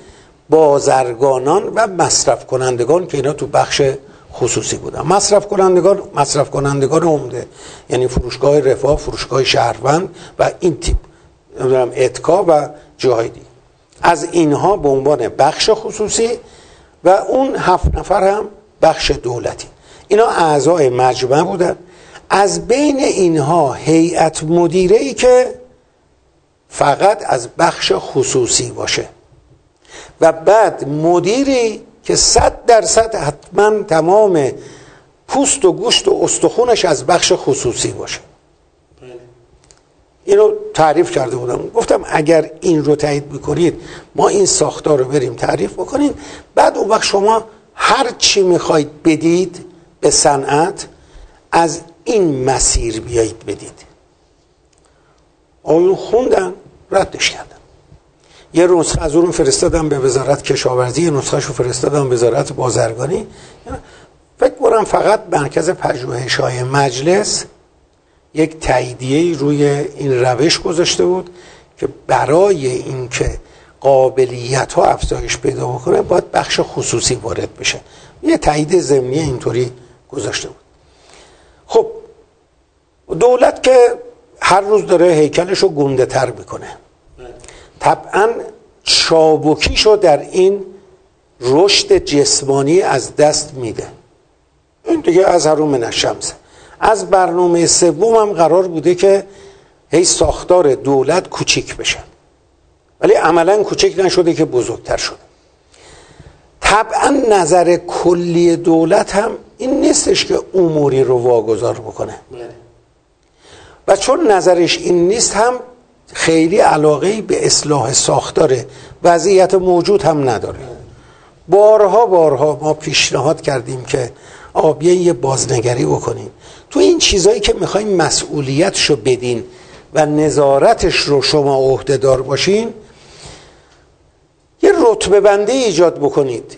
بازرگانان و مصرف کنندگان که اینا تو بخش خصوصی بودن مصرف کنندگان مصرف کنندگان عمده. یعنی فروشگاه رفاه فروشگاه شهروند و این تیپ. اتکا و جاهای از اینها به عنوان بخش خصوصی و اون هفت نفر هم بخش دولتی. اینا اعضای مجمع بودن. از بین اینها هیئت مدیره ای که فقط از بخش خصوصی باشه. و بعد مدیری که صد درصد حتما تمام پوست و گوشت و استخونش از بخش خصوصی باشه. اینو تعریف کرده بودم. گفتم اگر این رو تایید می‌کنید ما این ساختار رو بریم تعریف بکنیم بعد اون وقت شما هر چی می‌خواید بدید به صنعت از این مسیر بیایید بدید. آیون خوندن ردش کردن. یه نسخه از اون فرستادم به وزارت کشاورزی یه نسخه رو فرستادم به وزارت بازرگانی. فکر کنم فقط مرکز پژوهش های مجلس یک تاییدیه روی این روش گذاشته بود که برای اینکه قابلیت ها افزایش پیدا بکنه باید بخش خصوصی وارد بشه. یه تایید ضمنی اینطوری گذاشته بود. خب دولت که هر روز داره هیکلش رو گنده تر می‌کنه. طبعا چابکیشو در این رشد جسمانی از دست میده. این دیگه از هرون من الشمس از برنامه سوم هم قرار بوده که هی ساختار دولت کوچیک بشه. ولی عملا کوچک نشده که بزرگتر شده. طبعا نظر کلی دولت هم این نیستش که اموری رو واگذار بکنه. بله. و چون نظرش این نیست هم خیلی علاقه به اصلاح ساختار وضعیت موجود هم نداره. بارها بارها ما پیشنهاد کردیم که آقا یه بازنگری بکنیم تو این چیزایی که می‌خوایم مسئولیتشو بدین و نظارتش رو شما عهدهدار باشین یه رتبه بنده ایجاد بکنید.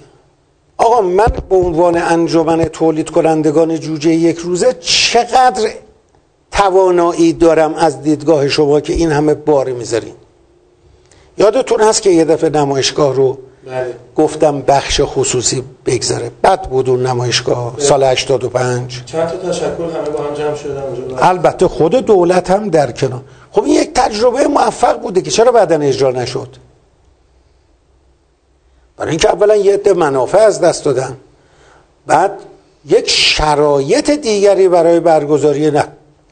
آقا من به عنوان انجمن تولید کنندگان جوجه یک روزه چقدر توانایی دارم از دیدگاه شما که این همه بار می‌ذارین. یادتون هست که یه دفعه نمایشگاه رو بله. گفتم بخش خصوصی بگذاره. بد بود اون نمایشگاه بله. سال 85 چند تا تشکر همه با هم جمع شدن البته خود دولت هم در کنار. خب این یک تجربه موفق بوده که چرا بعدا اجرا نشد؟ برای اینکه اولا یه عده منافع از دست دادن. بعد یک شرایط دیگری برای برگزاری نه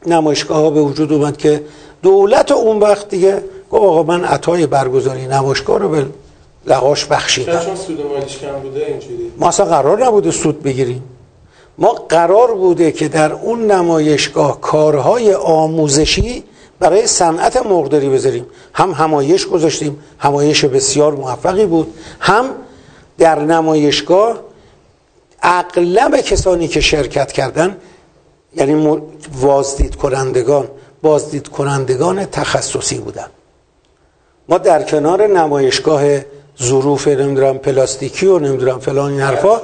نمایشگاه ها به وجود اومد که دولت اون وقت دیگه گفت آقا من عطای برگزاری نمایشگاه رو به لغاش بخشیدم. چون سود مالیش کم بوده اینجوری؟ ما اصلا قرار نبوده سود بگیریم. ما قرار بوده که در اون نمایشگاه کارهای آموزشی برای صنعت مرغداری بذاریم. هم همایش گذاشتیم همایش بسیار موفقی بود. هم در نمایشگاه اغلب کسانی که شرکت کردن یعنی وازدید کنندگان بازدید کنندگان تخصصی بودن. ما در کنار نمایشگاه ظروف نمی‌دونم پلاستیکی و نمی‌دونم فلان این حرفا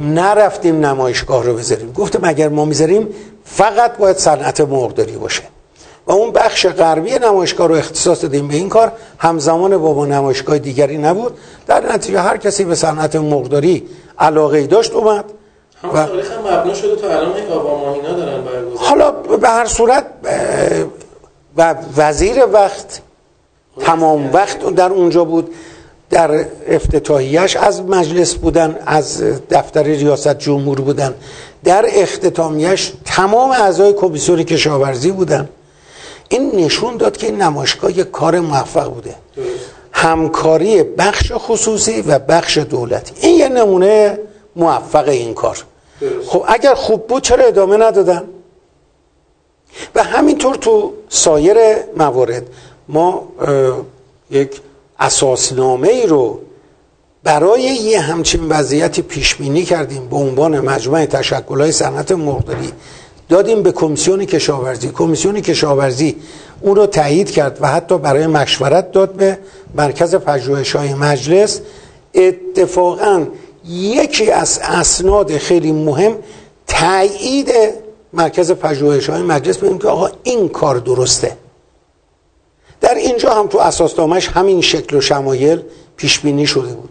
نرفتیم نمایشگاه رو بذاریم. گفتم اگر ما می‌ذاریم فقط باید صنعت مرغداری باشه. و اون بخش غربی نمایشگاه رو اختصاص دادیم به این کار. همزمان با, با نمایشگاه دیگری نبود. در نتیجه هر کسی به صنعت مرغداری علاقه داشت اومد. و تاریخ هم مبنا شده تا الان اینا دارن برگزار حالا به هر صورت و وزیر وقت تمام وقت در اونجا بود در افتتاحیش از مجلس بودن از دفتر ریاست جمهور بودن در اختتامیش تمام اعضای کمیسیون کشاورزی بودن. این نشون داد که این نمایشگاه یک کار موفق بوده. همکاری بخش خصوصی و بخش دولتی. این یه نمونه موفق این کار. خب اگر خوب بود چرا ادامه ندادن؟ و همینطور تو سایر موارد ما یک اساسنامه ای رو برای یه همچین وضعیتی پیش بینی کردیم به عنوان مجموعه تشکل‌های صنعت مرغداری دادیم به کمیسیون کشاورزی. کمیسیون کشاورزی اون رو تایید کرد و حتی برای مشورت داد به مرکز پژوهش های مجلس. اتفاقا یکی از اسناد خیلی مهم تایید مرکز پژوهش های مجلس ببینیم که آقا این کار درسته. در اینجا هم تو اساسنامهش همین شکل و شمایل پیش بینی شده بود.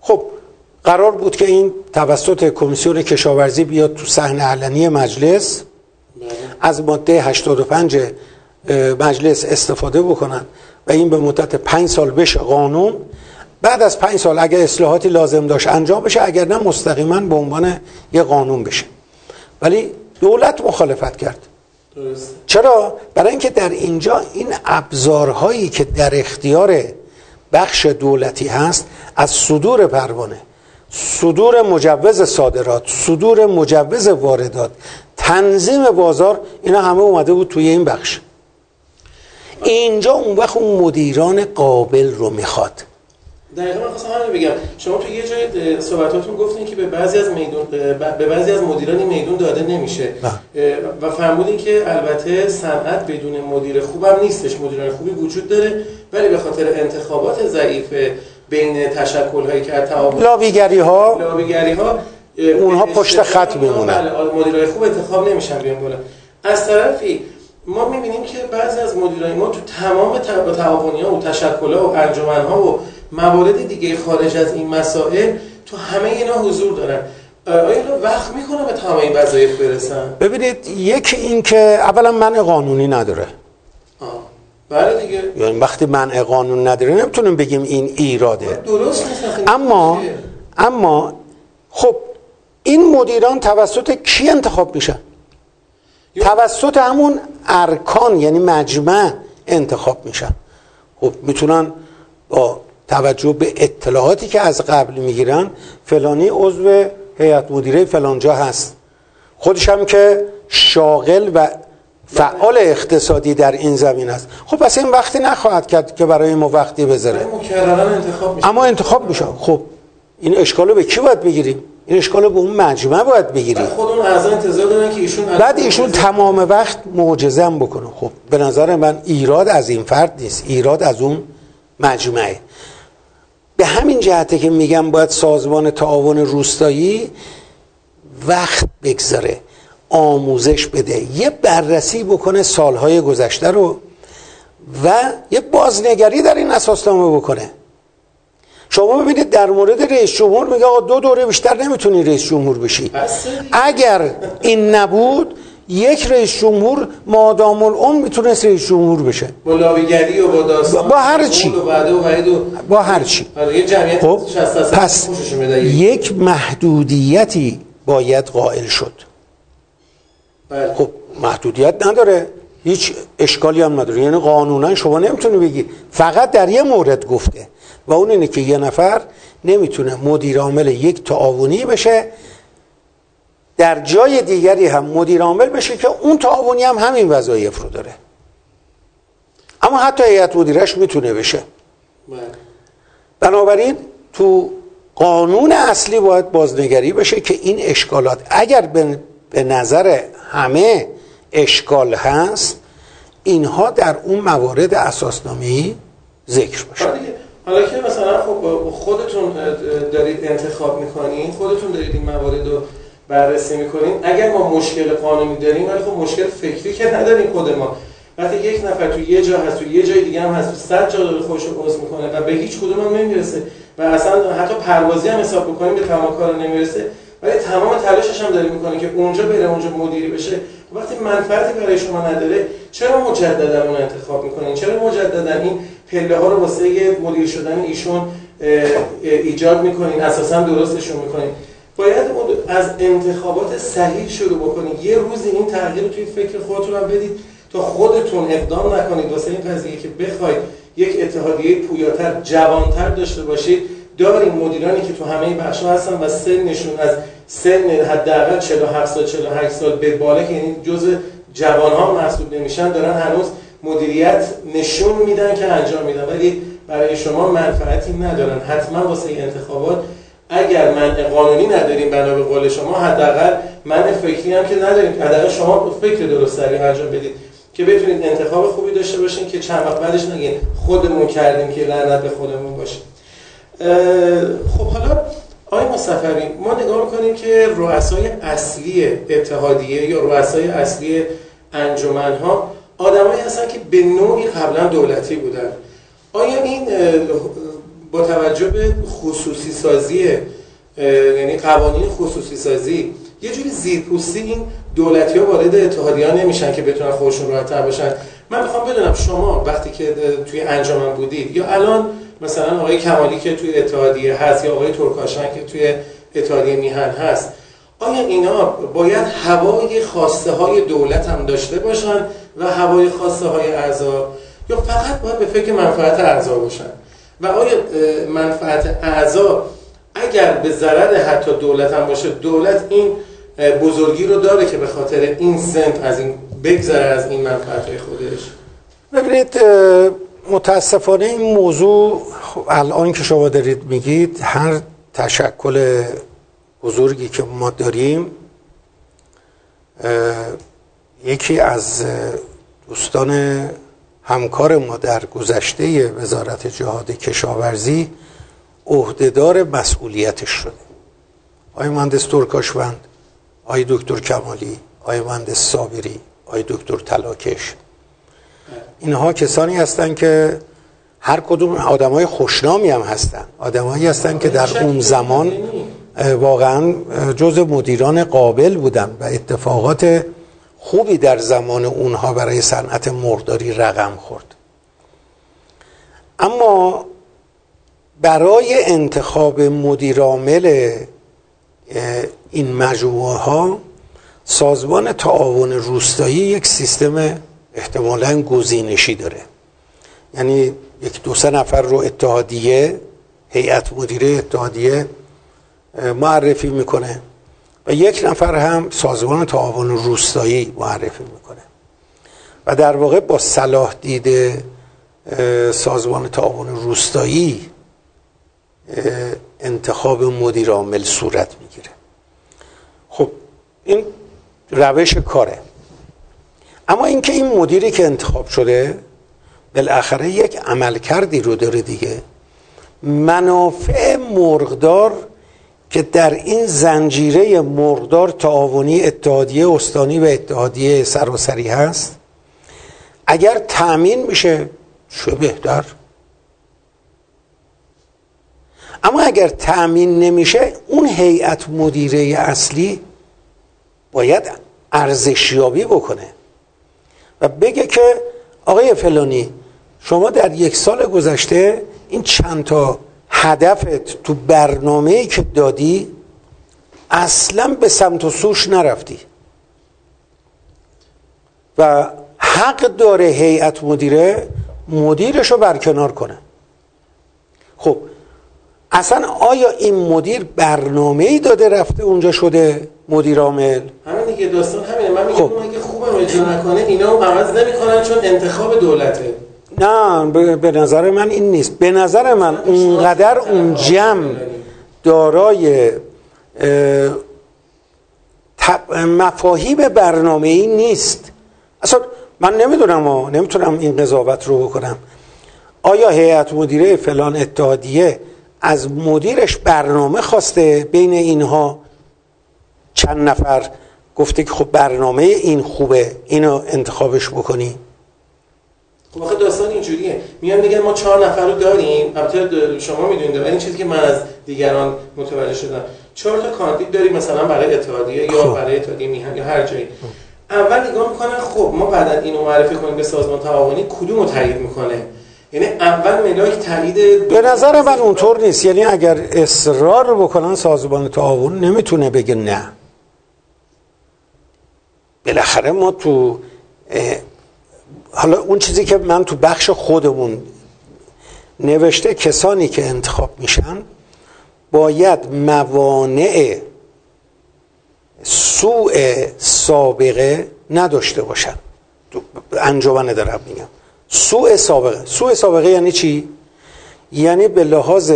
خب قرار بود که این توسط کمیسیون کشاورزی بیاد تو صحنه علنی مجلس از ماده 85 مجلس استفاده بکنن و این به مدت پنج سال بشه قانون. بعد از پنج سال اگر اصلاحاتی لازم داشت انجام بشه اگر نه مستقیما به عنوان یه قانون بشه. ولی دولت مخالفت کرد. چرا؟ برای اینکه در اینجا این ابزارهایی که در اختیار بخش دولتی هست از صدور پروانه صدور مجوز صادرات صدور مجوز واردات تنظیم بازار اینا همه اومده بود توی این بخش. اینجا اون وقت اون مدیران قابل رو می‌خواد. دقیقا من خواستم همین بگم. شما تو یه جای صحبتاتون گفتین که به بعضی از میدون به بعضی از مدیران میدون داده نمیشه. و فرمودین که البته صنعت بدون مدیر خوبم نیستش. مدیران خوبی وجود داره ولی به خاطر انتخابات ضعیف بین تشکل هایی که تعاون لابیگری ها لابیگری ها اونها پشت خط میمونن. بله، مدیرای خوب انتخاب نمیشن بیان بالا. از طرفی ما می‌بینیم که بعضی از مدیرای ما تو تمام تعاونی ها و تشکل ها و انجمن ها و موارد دیگه خارج از این مسائل تو همه اینا حضور دارن. آیا وقت می‌کنه به تمام این وظایف برسن؟ ببینید یکی این که اولا من قانونی نداره. آه. بله دیگه. یعنی وقتی منع قانون نداره نمی‌تونیم بگیم این ایراده. درست اما اما خب این مدیران توسط کی انتخاب میشن؟ توسط همون ارکان یعنی مجمع انتخاب میشن. خب می‌تونن با توجه به اطلاعاتی که از قبل می‌گیرن فلانی عضو هیئت مدیره فلانجا هست. خودش هم که شاغل و فعال اقتصادی در این زمین است خب پس این وقتی نخواهد کرد که برای ما وقتی بذاره. انتخاب اما انتخاب میشه. خب این اشکالو به کی باید بگیریم؟ این اشکالو به اون مجمع باید بگیریم خود اون اعضا انتظار دارن که ایشون بعد ایشون تمام وقت معجزه بکنه. خب به نظر من ایراد از این فرد نیست. ایراد از اون مجمعه. به همین جهته که میگم باید سازمان تعاون روستایی وقت بگذاره آموزش بده یه بررسی بکنه سالهای گذشته رو و یه بازنگری در این اساسنامه بکنه. شما ببینید در مورد رئیس جمهور میگه آقا دو دوره بیشتر نمی‌تونی رئیس جمهور بشی. اگر این نبود یک رئیس جمهور مادام العمر می‌تونست رئیس جمهور بشه. با لابیگری و با داستان با هر چی. با هر چی. خب پس یک محدودیتی باید قائل شد. بله. خب محدودیت نداره. هیچ اشکالی هم نداره. یعنی قانونا شما نمی‌تونی بگی. فقط در یه مورد گفته. و اون اینه که یه نفر نمی‌تونه مدیر عامل یک تعاونی بشه در جای دیگری هم مدیر عامل بشه که اون تعاونی هم همین وظایف رو داره. اما حتی هیئت مدیرش می‌تونه بشه. بنابراین تو قانون اصلی باید بازنگری بشه که این اشکالات اگر به نظر همه اشکال هست اینها در اون موارد اساسنامه‌ای ذکر بشه. حالا که مثلا خب خودتون دارید انتخاب می‌کنین خودتون دارید این موارد رو بررسی می‌کنین. اگر ما مشکل قانونی داریم ولی خب مشکل فکری که نداریم خود ما. وقتی یک نفر تو یه جا هست تو یه جای دیگه هم هست صد جا داره خودش رو می‌کنه و به هیچ کدوم هم نمی‌رسه و اصلا حتی پروازی هم حساب بکنیم به تمام کار نمی‌رسه. ولی تمام تلاشش هم داره می‌کنه که اونجا بره اونجا مدیری بشه. وقتی منفعتی برای شما نداره چرا مجددا اون انتخاب می‌کنین؟ چرا مجددا این پله ها رو واسه مدیر شدن ایشون ایجاد می‌کنین اساسا درستشون می‌کنین. باید از انتخابات صحیح شروع بکنید یه روزی این تغییر رو توی فکر خودتون هم بدید تا خودتون اقدام نکنید. واسه این قضیه که بخواید یک اتحادیه پویاتر جوانتر داشته باشید داریم مدیرانی که تو همه بخش هستن و سنشون از سن حداقل 47 سال 48 سال به بالا که یعنی جز جوان ها محسوب نمیشن دارن هنوز مدیریت نشون میدن که انجام میدن. ولی برای شما منفعتی ندارن. حتما واسه انتخابات اگر من قانونی نداریم بنا به قول شما حداقل من فکری هم که نداریم. حداقل شما فکر درست انجام بدید. که بتونید انتخاب خوبی داشته باشین که چند وقت بعدش نگین خودمون کردیم که لعنت به خودمون باشه. خب حالا آقای مصطفی ما نگاه می‌کنیم که رؤسای اصلی اتحادیه یا رؤسای اصلی انجمن ها آدمایی هستن که به نوعی قبلا دولتی بودن. آیا این با توجه به خصوصی سازی یعنی قوانین خصوصی سازی یه جوری زیرپوستی این دولتی ها وارد اتحادیه نمیشن که بتونن خودشون راحت‌تر باشن؟ من می‌خوام بدونم شما وقتی که توی انجمن بودید یا الان مثلا آقای کمالی که توی اتحادیه هست یا آقای ترکاشن که توی اتحادیه میهن هست آیا اینا باید هوای خواسته های دولت هم داشته باشن؟ و هوای خواسته های اعضا یا فقط باید به فکر منفعت اعضا باشن. و آیا منفعت اعضا اگر به ضرر حتی دولت هم باشه دولت این بزرگی رو داره که به خاطر این سنت از این بگذره از این منفعت خودش؟ ببینید متاسفانه این موضوع خب الان که شما دارید میگید هر تشکل بزرگی که ما داریم یکی از دوستان همکار ما در گذشته وزارت جهاد کشاورزی عهدهدار مسئولیتش شده. آی مهندس ترکاشوند آی دکتر کمالی آی مهندس صابری آی دکتر تلاکش. اینها کسانی هستند که هر کدوم آدم های خوشنامی هم هستن. آدمایی هستن که در اون زمان واقعا جز مدیران قابل بودن و اتفاقات خوبی در زمان اونها برای صنعت مرغداری رقم خورد. اما برای انتخاب مدیرعامل این مجموعه ها سازمان تعاون روستایی یک سیستم احتمالا گزینشی داره. یعنی یک دو سه نفر رو اتحادیه هیئت مدیره اتحادیه معرفی می‌کنه. و یک نفر هم سازمان تعاون روستایی معرفی می‌کنه. و در واقع با صلاح دید سازمان تعاون روستایی انتخاب مدیر عامل صورت می‌گیره. خب این روش کاره. اما اینکه این مدیری که انتخاب شده بالاخره یک عمل کردی رو داره دیگه منافع مرغدار که در این زنجیره مرغدار تعاونی اتحادیه استانی و اتحادیه سراسری هست اگر تأمین میشه چه بهتر. اما اگر تأمین نمیشه اون هیئت مدیره اصلی باید ارزشیابی بکنه و بگه که آقای فلانی شما در یک سال گذشته این چند تا هدفت تو برنامه که دادی اصلا به سمت و سوش نرفتی. و حق داره هیئت مدیره مدیرش رو برکنار کنه. خب اصلا آیا این مدیر برنامه ای داده رفته اونجا شده مدیر عامل؟ همین دیگه داستان همینه من میگم خب. اگه خوبم اجرا نکنه اینا عوض نمی‌کنن چون انتخاب دولته. نه به نظر من این نیست. به نظر من اونقدر اون جمع دارای مفاهیم برنامه ای نیست. اصلا من نمی‌دونم نمی‌تونم این قضاوت رو بکنم. آیا هیئت مدیره فلان اتحادیه از مدیرش برنامه خواسته بین اینها؟ چند نفر گفته که خب برنامه این خوبه اینو انتخابش بکنی. خب آخه داستان اینجوریه. میان میگن ما چهار نفر رو داریم. البته شما می‌دونید ولی این چیزی که من از دیگران متوجه شدم. چهار تا کاندید داریم مثلا برای اتحادیه یا خب. برای اتحادیه میهن یا هر جایی. اول نگاه می‌کنن خب ما بعدا اینو معرفی کنیم به سازمان تعاونی کدوم رو تایید می‌کنه؟ یعنی اول ملاک تایید به نظر من اونطور نیست. یعنی اگر اصرار بکنن سازمان تعاون نمی‌تونه بگه نه. بالاخره ما تو حالا اون چیزی که من تو بخش خودمون نوشته کسانی که انتخاب میشن باید موانع سوء سابقه نداشته باشن. انجمن دارم میگم. سوء سابقه. سوء سابقه یعنی چی؟ یعنی به لحاظ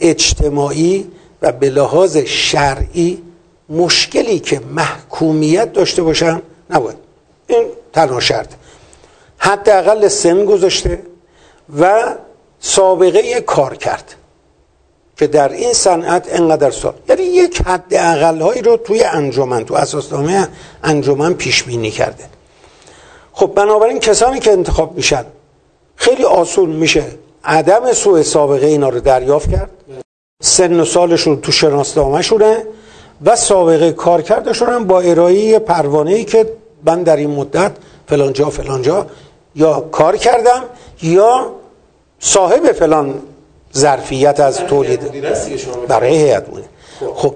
اجتماعی و به لحاظ شرعی مشکلی که محکومیت داشته باشن نباید. این تنها شرط. حداقل سن گذاشته و سابقه کار کرد که در این صنعت انقدر سال یعنی یک حد هایی رو توی انجمن تو اساسنامه انجمن پیش بینی کرده. خب بنابراین کسانی که انتخاب میشن خیلی آسون میشه عدم سوء سابقه اینا رو دریافت کرد. سن و سالشون تو شناسنامه شونه و سابقه کار کردشون با ارائه پروانه ای که من در این مدت فلانجا فلانجا یا کار کردم یا صاحب فلان ظرفیت از تولید برای هیئت مدیره خب.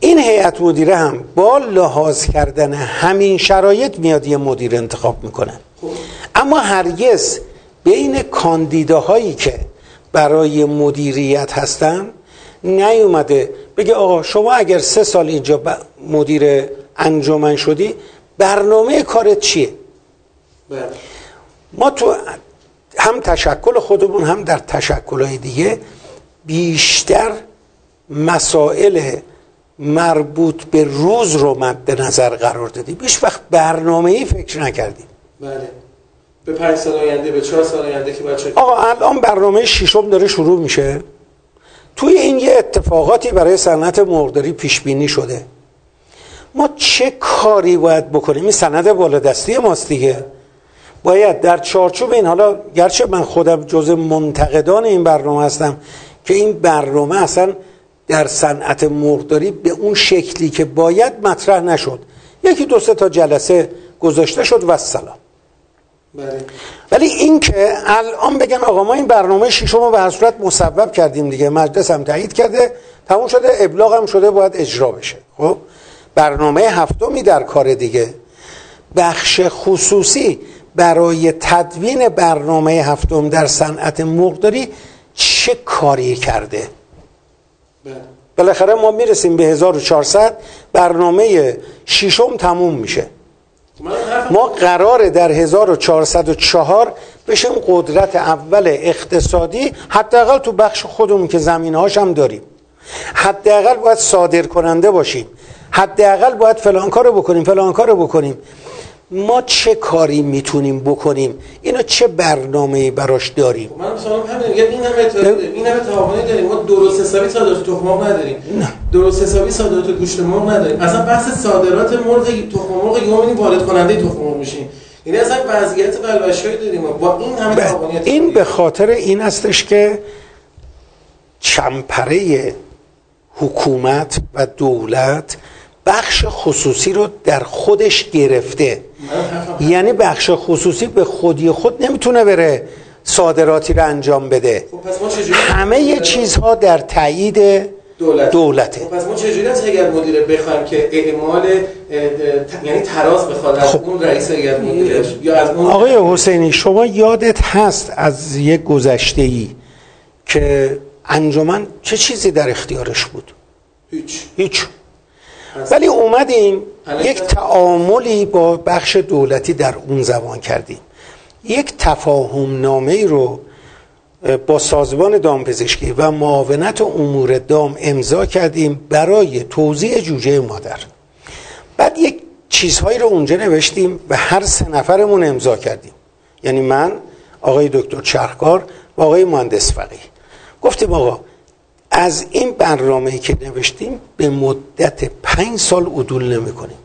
این هیئت مدیره هم با لحاظ کردن همین شرایط میاد یه مدیر انتخاب می‌کنه خب. اما هرگز بین کاندیداهایی که برای مدیریت هستن نیومده بگه آقا شما اگر سه سال اینجا مدیر انجمن شدی برنامه کارت چیه بله. ما تو هم تشکل خودمون هم در تشکلهای دیگه بیشتر مسائل مربوط به روز رو مد نظر قرار دادیم. بیش وقت برنامه ای فکر نکردیم. بله. به پنج سال آینده به چهار سال آینده که بچه آقا الان برنامه ششم داره شروع میشه. توی این یه اتفاقاتی برای صنعت مرغداری پیش بینی شده. ما چه کاری باید بکنیم؟ این سند بالادستی ماست دیگه. باید در چارچوب این حالا گرچه من خودم جز منتقدان این برنامه هستم که این برنامه اصلا در صنعت مرغداری به اون شکلی که باید مطرح نشد. یکی دو سه تا جلسه گذاشته شد و سلام. بله. ولی این که الان بگن آقا ما این برنامه شیشم رو به هر صورت مصوب کردیم دیگه مجلس هم تایید کرده تموم شده ابلاغ هم شده باید اجرا بشه. خب؟ برنامه هفتمی در کار دیگه. بخش خصوصی برای تدوین برنامه هفتم در صنعت مرغداری چه کاری کرده؟ بله. بالاخره ما می‌رسیم به 1400 برنامه ششم تموم میشه. ما قراره در 1404 بشیم قدرت اول اقتصادی حداقل تو بخش خودمون که زمین هاش هم داریم. حداقل باید صادر کننده باشیم. حداقل باید فلان کارو بکنیم فلان کارو بکنیم. ما چه کاری می‌تونیم بکنیم؟ اینو چه برنامه براش داریم؟ خب من مثلا همین میگم این همه این همه تعاونی داریم. ما درست حسابی صادرات تخم مرغ نداریم. نه. درست حسابی صادرات گوشت مرغ نداریم. اصلا بحث صادرات مرغ تخم مرغ یوم وارد کننده تخم مرغ میشیم. یعنی اصلا وضعیت قلبشوی داریم با این همه تعاونی این به خاطر این هستش که چمپره حکومت و دولت بخش خصوصی رو در خودش گرفته. یعنی بخش خصوصی به خودی خود نمی‌تونه بره صادراتی رو انجام بده. خب همه یه چیزها در تایید دولت. دولته. خب پس ما چجوری از هیئت مدیره بخوایم که اعمال یعنی تراز بخواد از خب. اون رئیس هیئت مدیره یا از اون آقای حسینی شما یادت هست از یک گذشته ای که انجمن چه چیزی در اختیارش بود؟ هیچ. هیچ. ولی اومدیم یک تعاملی با بخش دولتی در اون زمان کردیم. یک تفاهم نامه رو با سازمان دامپزشکی و معاونت امور دام امضا کردیم برای توضیح جوجه مادر. بعد یک چیزهایی رو اونجا نوشتیم و هر سه نفرمون امضا کردیم. یعنی من آقای دکتر چرخکار و آقای مهندس فقی گفتیم آقا از این برنامه که نوشتیم به مدت پنج سال عدول نمی کنیم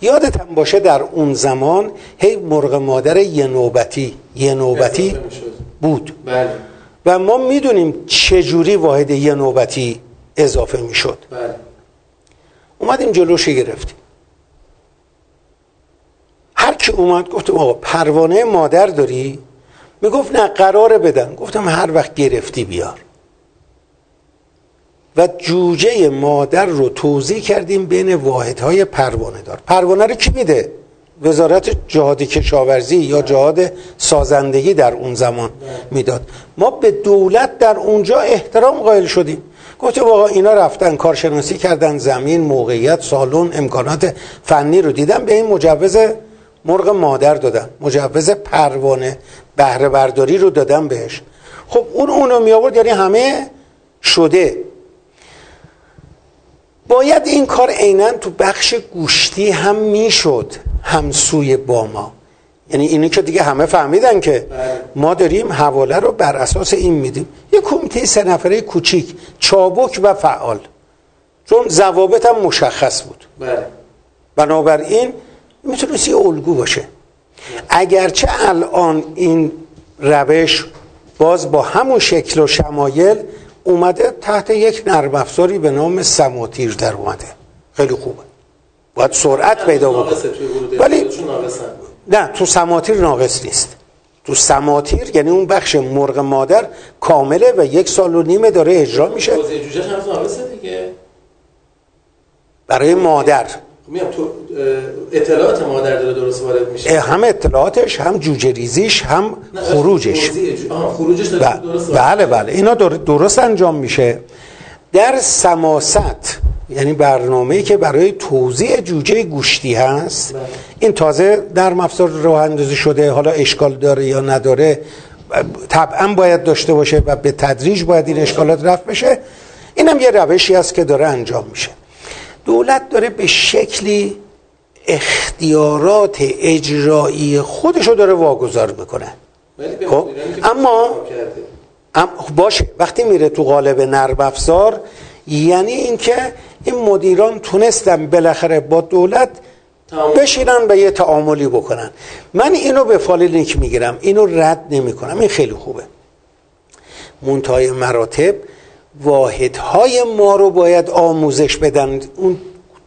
یادت هم باشه در اون زمان هی مرغ مادر یه نوبتی یه نوبتی بود. بله. و ما می‌دونیم چجوری واحد یه نوبتی اضافه می‌شد. بله. اومدیم جلوشی گرفتیم. هر کی اومد گفتم آقا پروانه مادر داری؟ می‌گفت نه قراره بدن گفتم هر وقت گرفتی بیار. و جوجه مادر رو توضیح کردیم بین واحدهای پروانه دار. پروانه رو کی میده؟ وزارت جهاد کشاورزی یا جهاد سازندگی در اون زمان می‌داد. ما به دولت در اونجا احترام قائل شدیم. گفتیم آقا اینا رفتن کارشناسی کردن زمین موقعیت سالن امکانات فنی رو دیدن به این مجوز مرغ مادر دادن. مجوز پروانه بهره برداری رو دادن بهش. خب اون اونو می آورد یعنی همه شده. باید این کار عینا تو بخش گوشتی هم می‌شد همسوی با ما. یعنی اینو که دیگه همه فهمیدن که بله. ما داریم حواله رو بر اساس این میدیم. یه کمیته سه نفره کوچیک چابک و فعال. چون ضوابط هم مشخص بود. بله. بنابراین می‌تونست یه الگو باشه. اگرچه الان این روش باز با همون شکل و شمایل اومده تحت یک نرم افزاری به نام سماتیر در اومده. خیلی خوبه. باید سرعت پیدا بکنه. ولی. نه تو سماتیر ناقص نیست. تو سماتیر یعنی اون بخش مرغ مادر کامله و یک سال و نیمه داره اجرا میشه. برای مادر. تو اطلاعات مادر داره درست وارد میشه؟ هم اطلاعاتش هم جوجه ریزیش هم خروجش. خروجش داره ب- درست بله بله. اینا در- درست انجام میشه. در سماست یعنی برنامه‌ای که برای توزیع جوجه گوشتی هست بله. این تازه در افزار راه اندازی شده حالا اشکال داره یا نداره طبعا باید داشته باشه و به تدریج باید این اشکالات رفت بشه. اینم یه روشی است که داره انجام میشه. دولت داره به شکلی اختیارات اجرایی خودشو داره واگذار می‌کنه خب، اما-. ام- باشه وقتی میره تو قالب نرم افزار یعنی اینکه این مدیران تونستن بالاخره با دولت. بشینن و یه تعاملی بکنن من اینو به فالینیک می‌گیرم اینو رد نمی کنم این خیلی خوبه منتهای مراتب واحدهای ما رو باید آموزش بدن. اون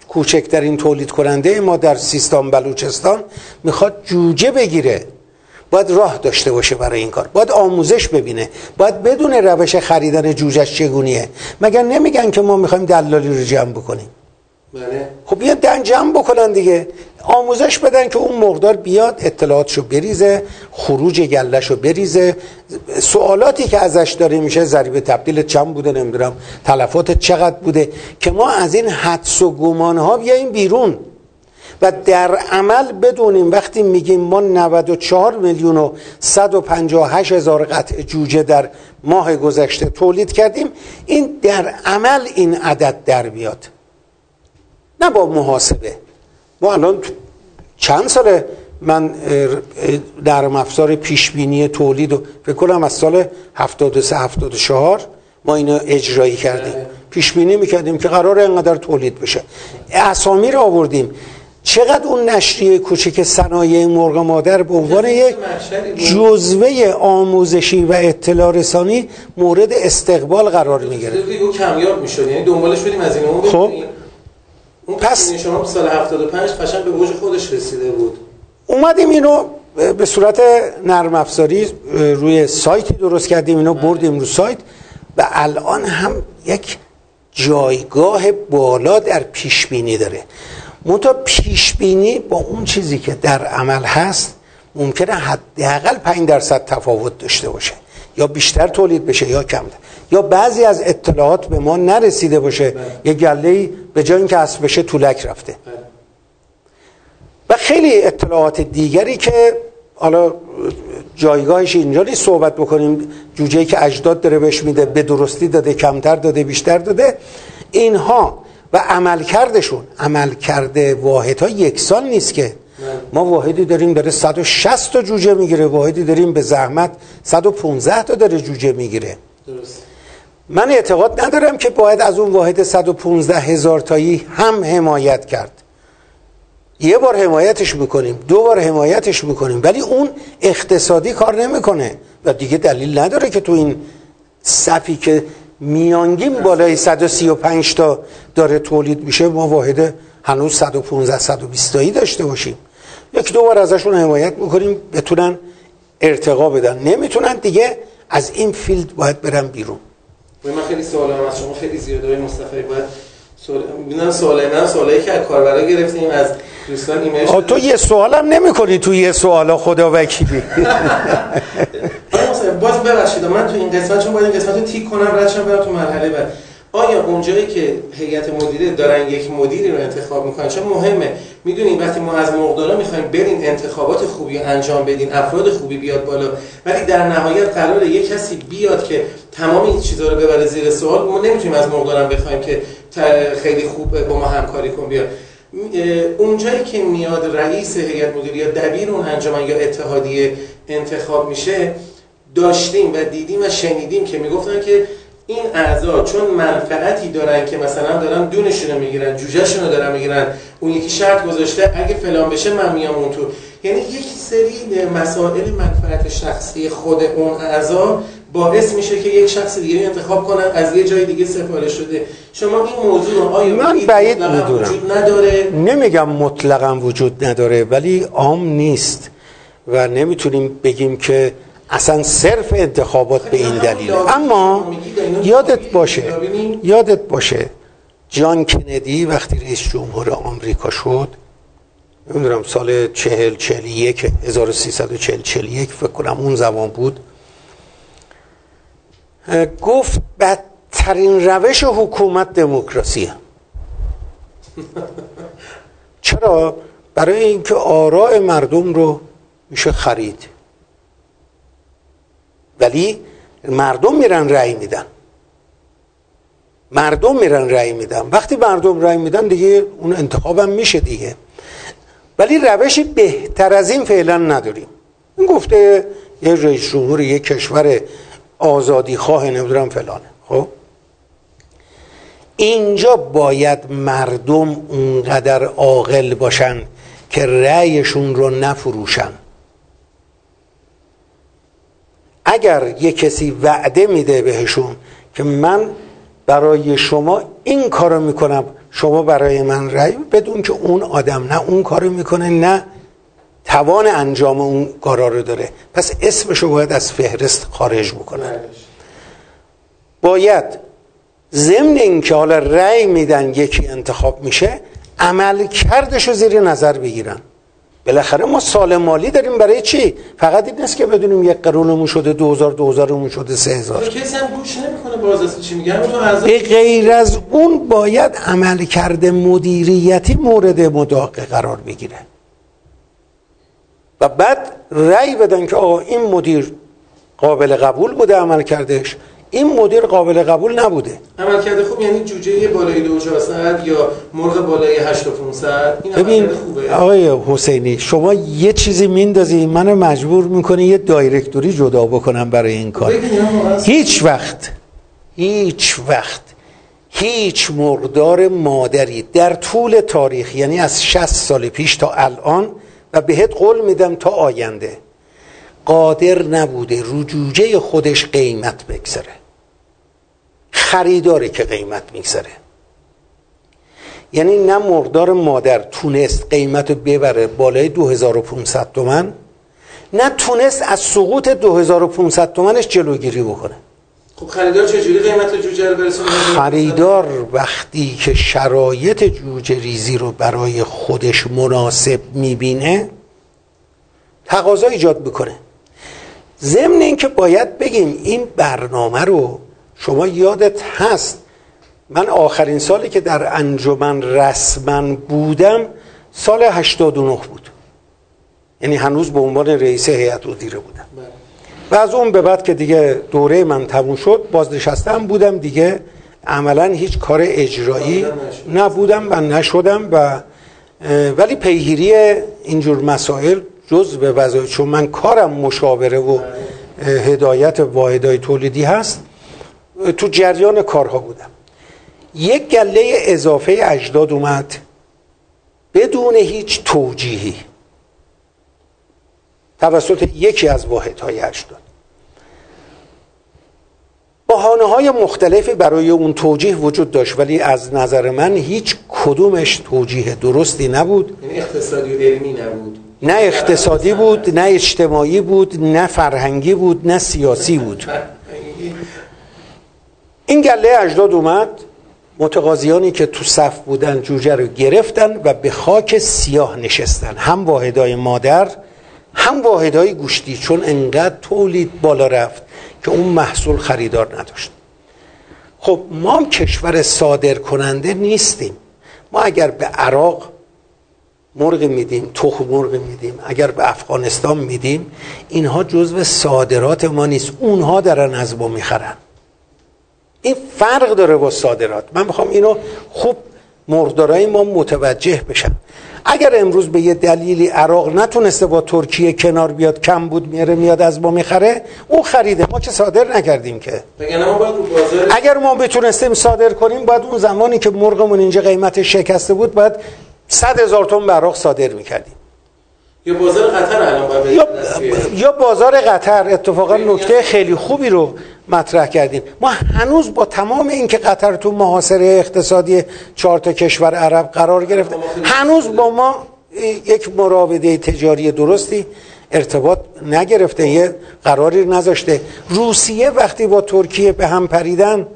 کوچکترین تولید کننده ما در سیستان بلوچستان می‌خواد جوجه بگیره. باید راه داشته باشه برای این کار. باید آموزش ببینه. باید بدون روش خریدن جوجهش چگونیه. مگر نمیگن که ما می‌خوایم دلالی رو جمع بکنیم؟ بله. خب یه دن جمع بکنن دیگه. آموزش بدن که اون مقدار بیاد اطلاعاتشو بریزه خروج گلهشو بریزه. سوالاتی که ازش داره میشه ضریب تبدیل چند بوده نمی‌دونم تلفات چقدر بوده که ما از این حدس و گمان ها بیایم بیرون. و در عمل بدونیم وقتی میگیم ما 94 میلیون و 158 هزار قطع جوجه در ماه گذشته تولید کردیم این در عمل این عدد در بیاد. نه با محاسبه. ما الان چند ساله من نرم افزار پیش بینی تولید و فکر کنم از سال 73 74 ما اینو اجرایی کردیم. پیش بینی می‌کردیم که قرار اینقدر تولید بشه. اسامی رو آوردیم. چقدر اون نشریه کوچک صنایع مرغ مادر به عنوان یک. جزوه آموزشی و اطلاع رسانی مورد استقبال قرار می‌گیره دیگه او کمیاب می‌شد. یعنی دنبالش بدیم از این خب. اون پس- پس شما سال 75 قشنگ به اوج خودش رسیده بود. اومدیم اینو به صورت نرم افزاری روی سایتی درست کردیم اینو بردیم رو سایت و الان هم یک جایگاه بالا در پیش بینی داره. منتها پیش بینی با اون چیزی که در عمل هست ممکنه حداقل 5 درصد تفاوت داشته باشه. یا بیشتر تولید بشه یا کمتر. یا بعضی از اطلاعات به ما نرسیده باشه یه گله به جای اینکه اصل بشه طولک رفته. بله. و خیلی اطلاعات دیگری که حالا جایگاهش اینجا نیست صحبت بکنیم جوجه که اجداد داره بهش میده به درستی داده کمتر داده بیشتر داده اینها و عملکردشون عملکرد واحدها یکسان نیست که ما واحدی داریم داره 160 تا جوجه می‌گیره. واحدی داریم به زحمت 115 تا داره جوجه می‌گیره. درست. من اعتقاد ندارم که باید از اون واحد 115 هزار تایی هم حمایت کرد. یه بار حمایتش می‌کنیم دو بار حمایتش می‌کنیم ولی اون اقتصادی کار نمی‌کنه. و دیگه دلیل نداره که تو این صفی که میانگین بالای 135 تا داره تولید میشه ما واحد هنوز 115 120 تایی داشته باشیم. یک دو بار ازشون حمایت می‌کنیم بتونن ارتقا بدن. نمی‌تونن دیگه از این فیلد باید برن بیرون. من خیلی سوال هم از شما خیلی زیاده های مصطفی باید سوال ببینم سوالای من سوالایی که از کاربرا گرفتیم از دوستان ایمیل تو یه سوالم نمی کنی تو یه سوالا خدا وکیلی. باز (laughs) ببخشید من تو این قسمت چون باید این قسمت رو تیک کنم ردشم برم تو مرحله بعد. آیا اونجایی که هیئت مدیره دارن یک مدیری رو انتخاب می‌کنن؟ چون مهمه. می‌دونین وقتی ما از مقدارا می‌خوایم بریم انتخابات خوبی انجام بدین افراد خوبی بیاد بالا ولی در نهایت قراره یک کسی بیاد که تمام این چیزا رو ببره زیر سوال ما نمی‌تونیم از مقدارم بخوایم که خیلی خوب با ما همکاری کن بیا اونجایی که میاد رئیس هیئت مدیره یا دبیر اون انجمن یا اتحادیه انتخاب میشه داشتیم و دیدیم و شنیدیم که می‌گفتن که این اعضا چون منفعتی دارن که مثلا دارن دونشون رو می‌گیرن جوجهشون رو دارن می‌گیرن اون یکی شرط گذاشته اگه فلان بشه من میام اون تو. یعنی یک سری مسائل منفعت شخصی خود اون اعضا باعث میشه که یک شخص دیگه انتخاب کنن از یه جای دیگه سفارش شده. شما این موضوع رو آیا من بعید وجود نداره؟ نمیگم مطلقا وجود نداره ولی عام نیست و نمی‌تونیم بگیم که اصلا صرف انتخابات به این دلیل. اما یادت باشه یادت باشه جان کندی وقتی رئیس جمهور آمریکا شد نمی‌دونم سال چهل چهل یک هزار سیصد و چهل چهل یک فکر کنم اون زمان بود. گفت بدترین روش حکومت دموکراسی چرا؟ برای اینکه آراء مردم رو میشه خرید. ولی مردم میرن رأی میدن. مردم میرن رأی میدن. وقتی مردم رأی میدن دیگه اون انتخابم میشه دیگه. ولی روشی بهتر از این فعلا نداریم. این گفته یه رئیس جمهور یه کشور آزادی خواه نمی‌دونم فلانه. خب؟ اینجا باید مردم اونقدر عاقل باشن که رأیشون رو نفروشن. اگر یه کسی وعده میده بهشون که من برای شما این کارو می‌کنم شما برای من رأی بدون که اون آدم نه اون کارو می‌کنه نه توان انجام اون کارا رو داره. پس اسمشو باید از فهرست خارج بکنن. باید ضمن اینکه حالا رأی میدن یکی انتخاب میشه عمل کردش رو زیر نظر بگیرن. بالاخره ما سال مالی داریم برای چی؟ فقط این نیست که بدونیم یک قرونمون شده 2000 2000مون شده 3000 کسی هم گوش نمی‌کنه باز چی میگم به غیر از اون باید عمل کرده مدیریتی مورد مداقه قرار بگیره. و بعد رأی بدن که آقا این مدیر قابل قبول بوده عمل کردش این مدیر قابل قبول نبوده. عمل کرده خوب یعنی جوجه بالای 2400 یا مرغ بالای 8500 این ببین خوبه. آقای حسینی شما یه چیزی میندازی منو مجبور می‌کنی یه دایرکتوری جدا بکنم برای این کار. هیچ وقت هیچ وقت هیچ مقدار مادری در طول تاریخ یعنی از 60 سال پیش تا الان و بهت قول میدم تا آینده قادر نبوده رجوجه خودش قیمت بگذره خریداره که قیمت میگذره یعنی نه مردار مادر تونست قیمت رو ببره بالای 2500 تومن نه تونست از سقوط 2500 تومنش جلوگیری بکنه. خب خریدار چجوری قیمت جوجه رو برسونه؟ خریدار وقتی که شرایط جوجه ریزی رو برای خودش مناسب می‌بینه تقاضا ایجاد می‌کنه. ضمن اینکه باید بگیم این برنامه رو شما یادت هست من آخرین سالی که در انجمن رسما بودم سال 89 بود. یعنی هنوز به عنوان رئیس هیئت مدیره بودم. و از اون به بعد که دیگه دوره من تموم شد بازنشستم بودم دیگه. عملا هیچ کار اجرایی نبودم و نشدم و ولی پیگیری اینجور مسائل جز به وظایف چون من کارم مشاوره و هدایت واحدهای تولیدی هست. تو جریان کارها بودم. یک گله اضافه اجداد اومد. بدون هیچ توجیهی. توسط یکی از واحدهای اجداد. بحانه های مختلفی برای اون توجیه وجود داشت ولی از نظر من هیچ کدومش توجیه درستی نبود. یعنی اقتصادی و علمی نبود. نه اقتصادی بود نه اجتماعی بود نه فرهنگی بود نه سیاسی بود. این گله اجداد اومد متقاضیانی که تو صف بودن جوجه رو گرفتن و به خاک سیاه نشستن. هم واحدای مادر هم واحدای گوشتی چون انقدر تولید بالا رفت که اون محصول خریدار نداشت. خب ما کشور صادر کننده نیستیم. ما اگر به عراق مرغ میدیم تخم مرغ میدیم اگر به افغانستان میدیم اینها جزو صادرات ما نیست. اونها دارن از ما می‌خرن. این فرق داره با صادرات. من می‌خوام اینو خوب مردارای ما متوجه بشن اگر امروز به یه دلیلی عراق نتونسته با ترکیه کنار بیاد کم بود میاره میاد از ما می‌خره اون خریده. ما که صادر نکردیم که. اگر ما بتونستیم صادر کنیم باید اون زمانی که مرغمون اینجا قیمت شکسته بود باید صد هزار تن به عراق صادر می‌کردیم. یا بازار قطر الان یا, یا بازار قطر اتفاقا نکته خیلی خوبی رو مطرح کردیم. ما هنوز با تمام اینکه قطر تو محاصره اقتصادی چهار تا کشور عرب قرار گرفته هنوز با ما یک مراوده تجاری درستی ارتباط نگرفته یه قراری نذاشته. روسیه وقتی با ترکیه به هم پریدن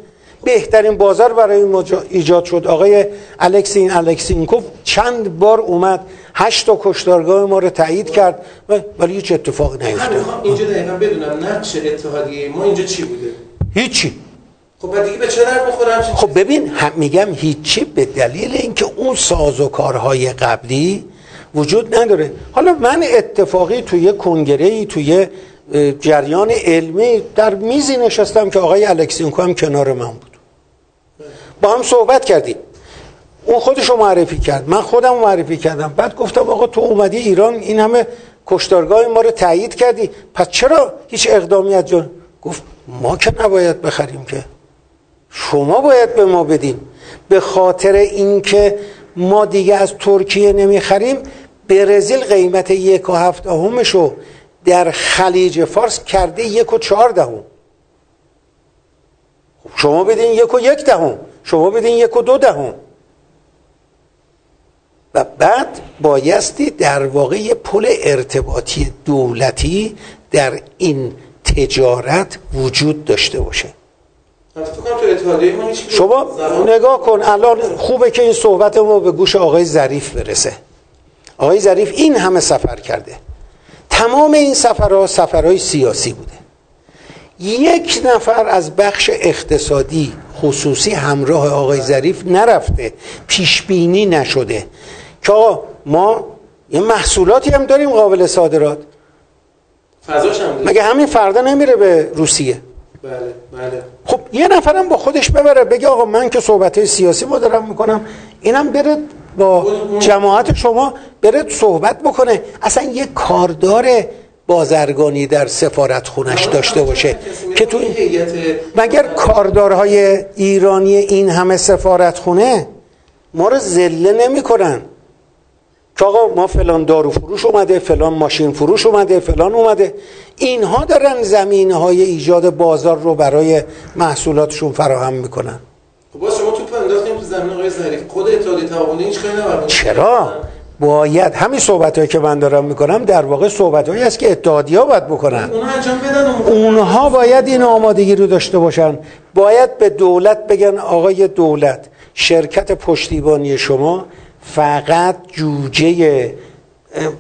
بهترین بازار برای این ایجاد شد. آقای الکسین الکسینکوف چند بار اومد هشت تا کشتارگاه ما رو تایید کرد ولی هیچ اتفاقی نیفتاد. اینجا دقیقا بدونم نقش اتحادیه ما اینجا چی بوده؟ هیچی. خب دیگه به چه خب ببین هم میگم هیچی به دلیل اینکه اون سازوکارهای قبلی وجود نداره. حالا من اتفاقی توی کنگره ای توی جریان علمی در میزی نشستم که آقای الکسینکو هم کنار من بود. با هم صحبت کردیم. اون خودشو معرفی کرد. من خودم معرفی کردم. بعد گفتم آقا تو اومدی ایران این همه کشتارگاه ما رو تایید کردی. پس چرا هیچ اقدامی از جان گفت ما که نباید بخریم که. شما باید به ما بدین. به خاطر اینکه ما دیگه از ترکیه نمی‌خریم برزیل قیمت یک و هفت همشو در خلیج فارس کرده یک و چهار دهم. خب شما بدین یک و یک دهم. شما بدین یک و دو دهم. و بعد بایستی در واقع یه پل ارتباطی دولتی در این تجارت وجود داشته باشه. شما نگاه کن الان خوبه که این صحبت ما به گوش آقای ظریف برسه. آقای ظریف این همه سفر کرده. تمام این سفرها سفرهای سیاسی بوده. یک نفر از بخش اقتصادی خصوصی همراه آقای ظریف نرفته پیشبینی نشده. که ما یه محصولاتی هم داریم قابل صادرات. فضاش هم مگه همین فردا نمیره به روسیه؟ بله بله. خب یه نفرم با خودش ببره بگه آقا من که صحبت سیاسی با دارم می‌کنم اینم بره با جماعت شما بره صحبت بکنه. اصلا یه کاردار بازرگانی در سفارت خونش داشته باشه که تو مگر کاردارهای ایرانی این همه سفارت خونه ما رو زله نمی‌کنن؟ که آقا ما فلان دارو فروش اومده فلان ماشین فروش اومده فلان اومده. اینها دارن زمینه های ایجاد بازار رو برای محصولاتشون فراهم می‌کنن. خب شما تو انداختیم تو زمین آقای ظریف. خود اتحادیه تعاونی هیچ کاری چرا؟ باید همین صحبت هایی که من دارم می‌کنم در واقع صحبت هایی است که اتحادیه ها باید بکنن. اونها باید این آمادگی رو داشته باشن. باید به دولت بگن آقای دولت شرکت پشتیبانی شما فقط جوجه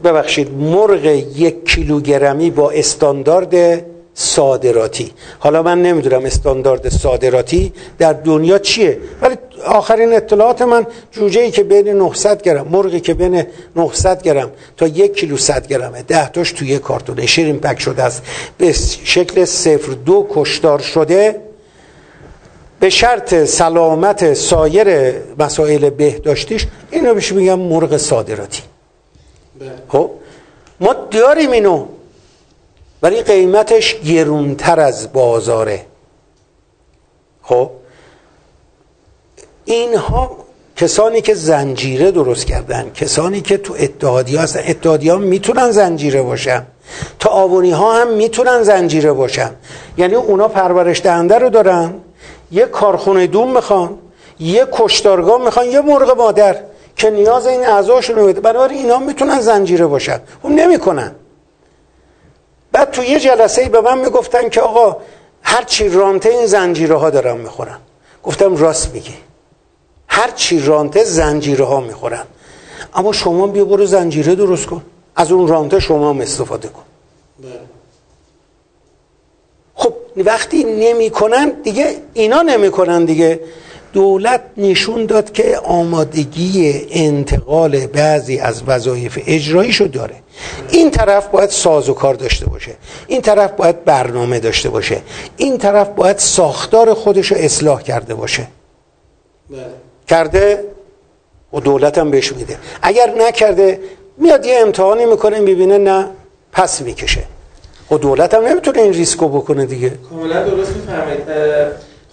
ببخشید مرغ یک کیلوگرمی با استاندارد صادراتی. حالا من نمی‌دونم استاندارد صادراتی در دنیا چیه ولی آخرین اطلاعات من جوجه ای که بین 900 گرم مرغی که بین 900 گرم تا یک کیلو 100 گرمه ده تاش توی کارتون شیرین پک شده است. به شکل صفر دو کشدار شده. به شرط سلامت سایر مسائل بهداشتیش اینو بهش میگم مرغ صادراتی. بله. خب؟ ما داریم اینو. ولی قیمتش گرونتر از بازاره. خب؟ اینها کسانی که زنجیره درست کردن کسانی که تو اتحادی هستن. اتحادی ها می‌تونن زنجیره باشن. تعاونی ها هم می‌تونن زنجیره باشن. یعنی اونا پرورش دهنده رو دارن. یه کارخونه دوم می‌خوان یه کشتارگاه می‌خوان یه مرغ مادر که نیاز این اعضاشون رو بده بنابراین اینا می‌تونن زنجیره باشن. اون نمی‌کنن. بعد تو یه جلسه به من می‌گفتن که آقا هر چی رانته این زنجیره ها دارن می‌خورن. گفتم راست میگی. هر چی رانته زنجیره ها می‌خورن. اما شما بیا برو زنجیره درست کن. از اون رانته شما هم استفاده کن. بله. خب وقتی نمی‌کنن دیگه اینا نمی‌کنن دیگه. دولت نشون داد که آمادگی انتقال بعضی از وظایف اجراییشو داره. این طرف باید ساز و کار داشته باشه. این طرف باید برنامه داشته باشه. این طرف باید ساختار خودش رو اصلاح کرده باشه. بله. کرده؟ و دولت هم بهش میده. اگر نکرده میاد یه امتحانی می‌کنه می‌بینه نه پس می‌کشه. و دولت هم نمی‌تونه این ریسکو بکنه دیگه. کاملا درست می‌فهمید.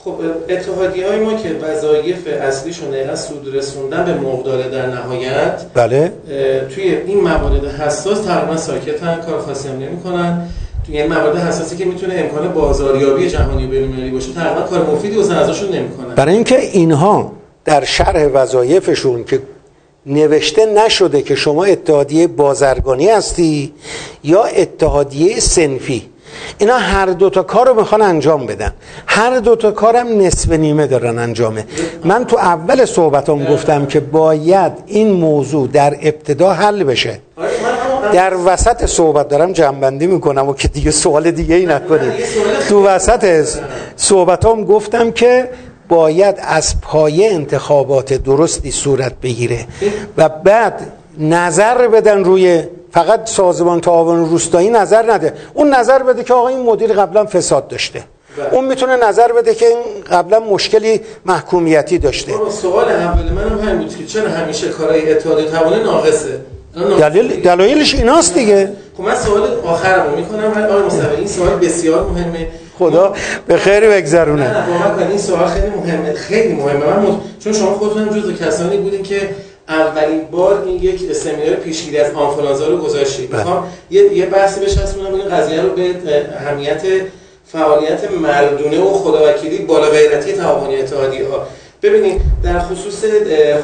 خب اتحادی های ما که وظایف اصلیشون دقیقا سود رسوندن به مقدار در نهایت بله. توی این موارد حساس تقریبا ساکتن کار خاصی هم نمی‌کنن. توی این موارد حساسی که می‌تونه امکان بازاریابی جهانی و بین‌المللی باشه تقریبا کار مفیدی واسه ازشون نمی‌کنن. برای اینکه اینها در شرح وظایفشون که نوشته نشده که شما اتحادیه بازرگانی هستی یا اتحادیه سنفی. اینا هر دوتا کار رو می‌خوان انجام بدن. هر دوتا کارم نصف نیمه دارن انجامه. من تو اول صحبتام گفتم که باید این موضوع در ابتدا حل بشه. در وسط صحبت دارم جنبندی می‌کنم و که دیگه سوال دیگه ای نکنید. تو وسط صحبتام گفتم که باید از پایه انتخابات درستی صورت بگیره و بعد نظر بدن روی فقط سازمان تعاون روستایی نظر نده. اون نظر بده که آقا این مدیر قبلا فساد داشته. بله. اون می‌تونه نظر بده که این قبلا مشکلی محکومیتی داشته. سوال اول منم همین بود که چرا همیشه کارهای اتحاد توانه ناقصه؟ دلیل دلایلش ایناست دیگه. خب من سوال آخرمو می‌کنم آقای مصطفی این سوال بسیار مهمه. خدا به خیری بگذرونه. نه نه این سوال خیلی مهمه. خیلی مهمه. من چون شما خودتون جزو کسانی بودین که اولین بار این یک سمینار پیشگیری از آنفولانزا رو گذاشتید. بله. می‌خوام یه یه بحثی بچسبونم این قضیه رو به اهمیت فعالیت مردونه و خداوکیلی بالا غیرتی تعاونی اتحادی ها. ببینید در خصوص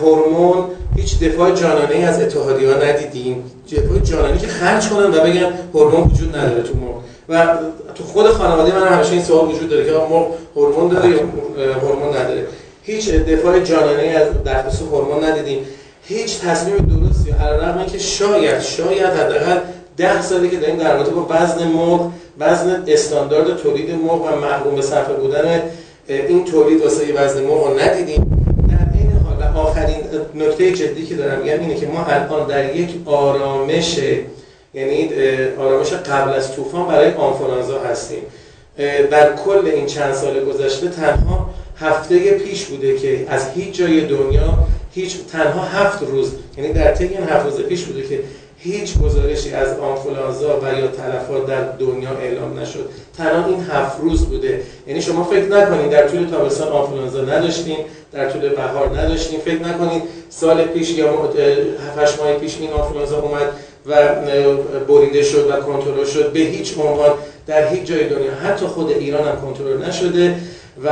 هورمون هیچ دفاع جانانه ای از اتحادی ها ندیدیم. دفاع جانانه که خرج کنن و بگن هورمون وجود نداره تو مرغ. و تو خود خانواده من همیشه این سوال وجود داره که مرغ هورمون داره یا هورمون نداره؟ هیچ دفاع جانانه از در خصوص هورمون ندیدیم. هیچ تصمیم درستی علیرغم که شاید شاید حداقل ده سالی که داریم در رابطه با وزن مرغ وزن استاندارد تولید مرغ و محروم به صرفه بودن این تولید واسه وزن مرغ ندیدیم. در این حال آخرین نکته جدی که دارم میگم اینه که ما الان در یک آرامش یعنی آرامش قبل از طوفان برای آنفولانزا هستیم. در کل این چند سال گذشته تنها هفته پیش بوده که از هیچ جای دنیا هیچ تنها هفت روز یعنی در طی این هفت روز پیش بوده که هیچ گزارشی از آنفولانزا و یا تلفات در دنیا اعلام نشد. تنها این هفت روز بوده. یعنی شما فکر نکنید در طول تابستان آنفولانزا نداشتیم در طول بهار نداشتیم. فکر نکنید سال پیش یا هفت ماه پیش این آنفولانزا اومد. و بریده شد و کنترل شد به هیچ عنوان در هیچ جای دنیا حتی خود ایران هم کنترل نشده و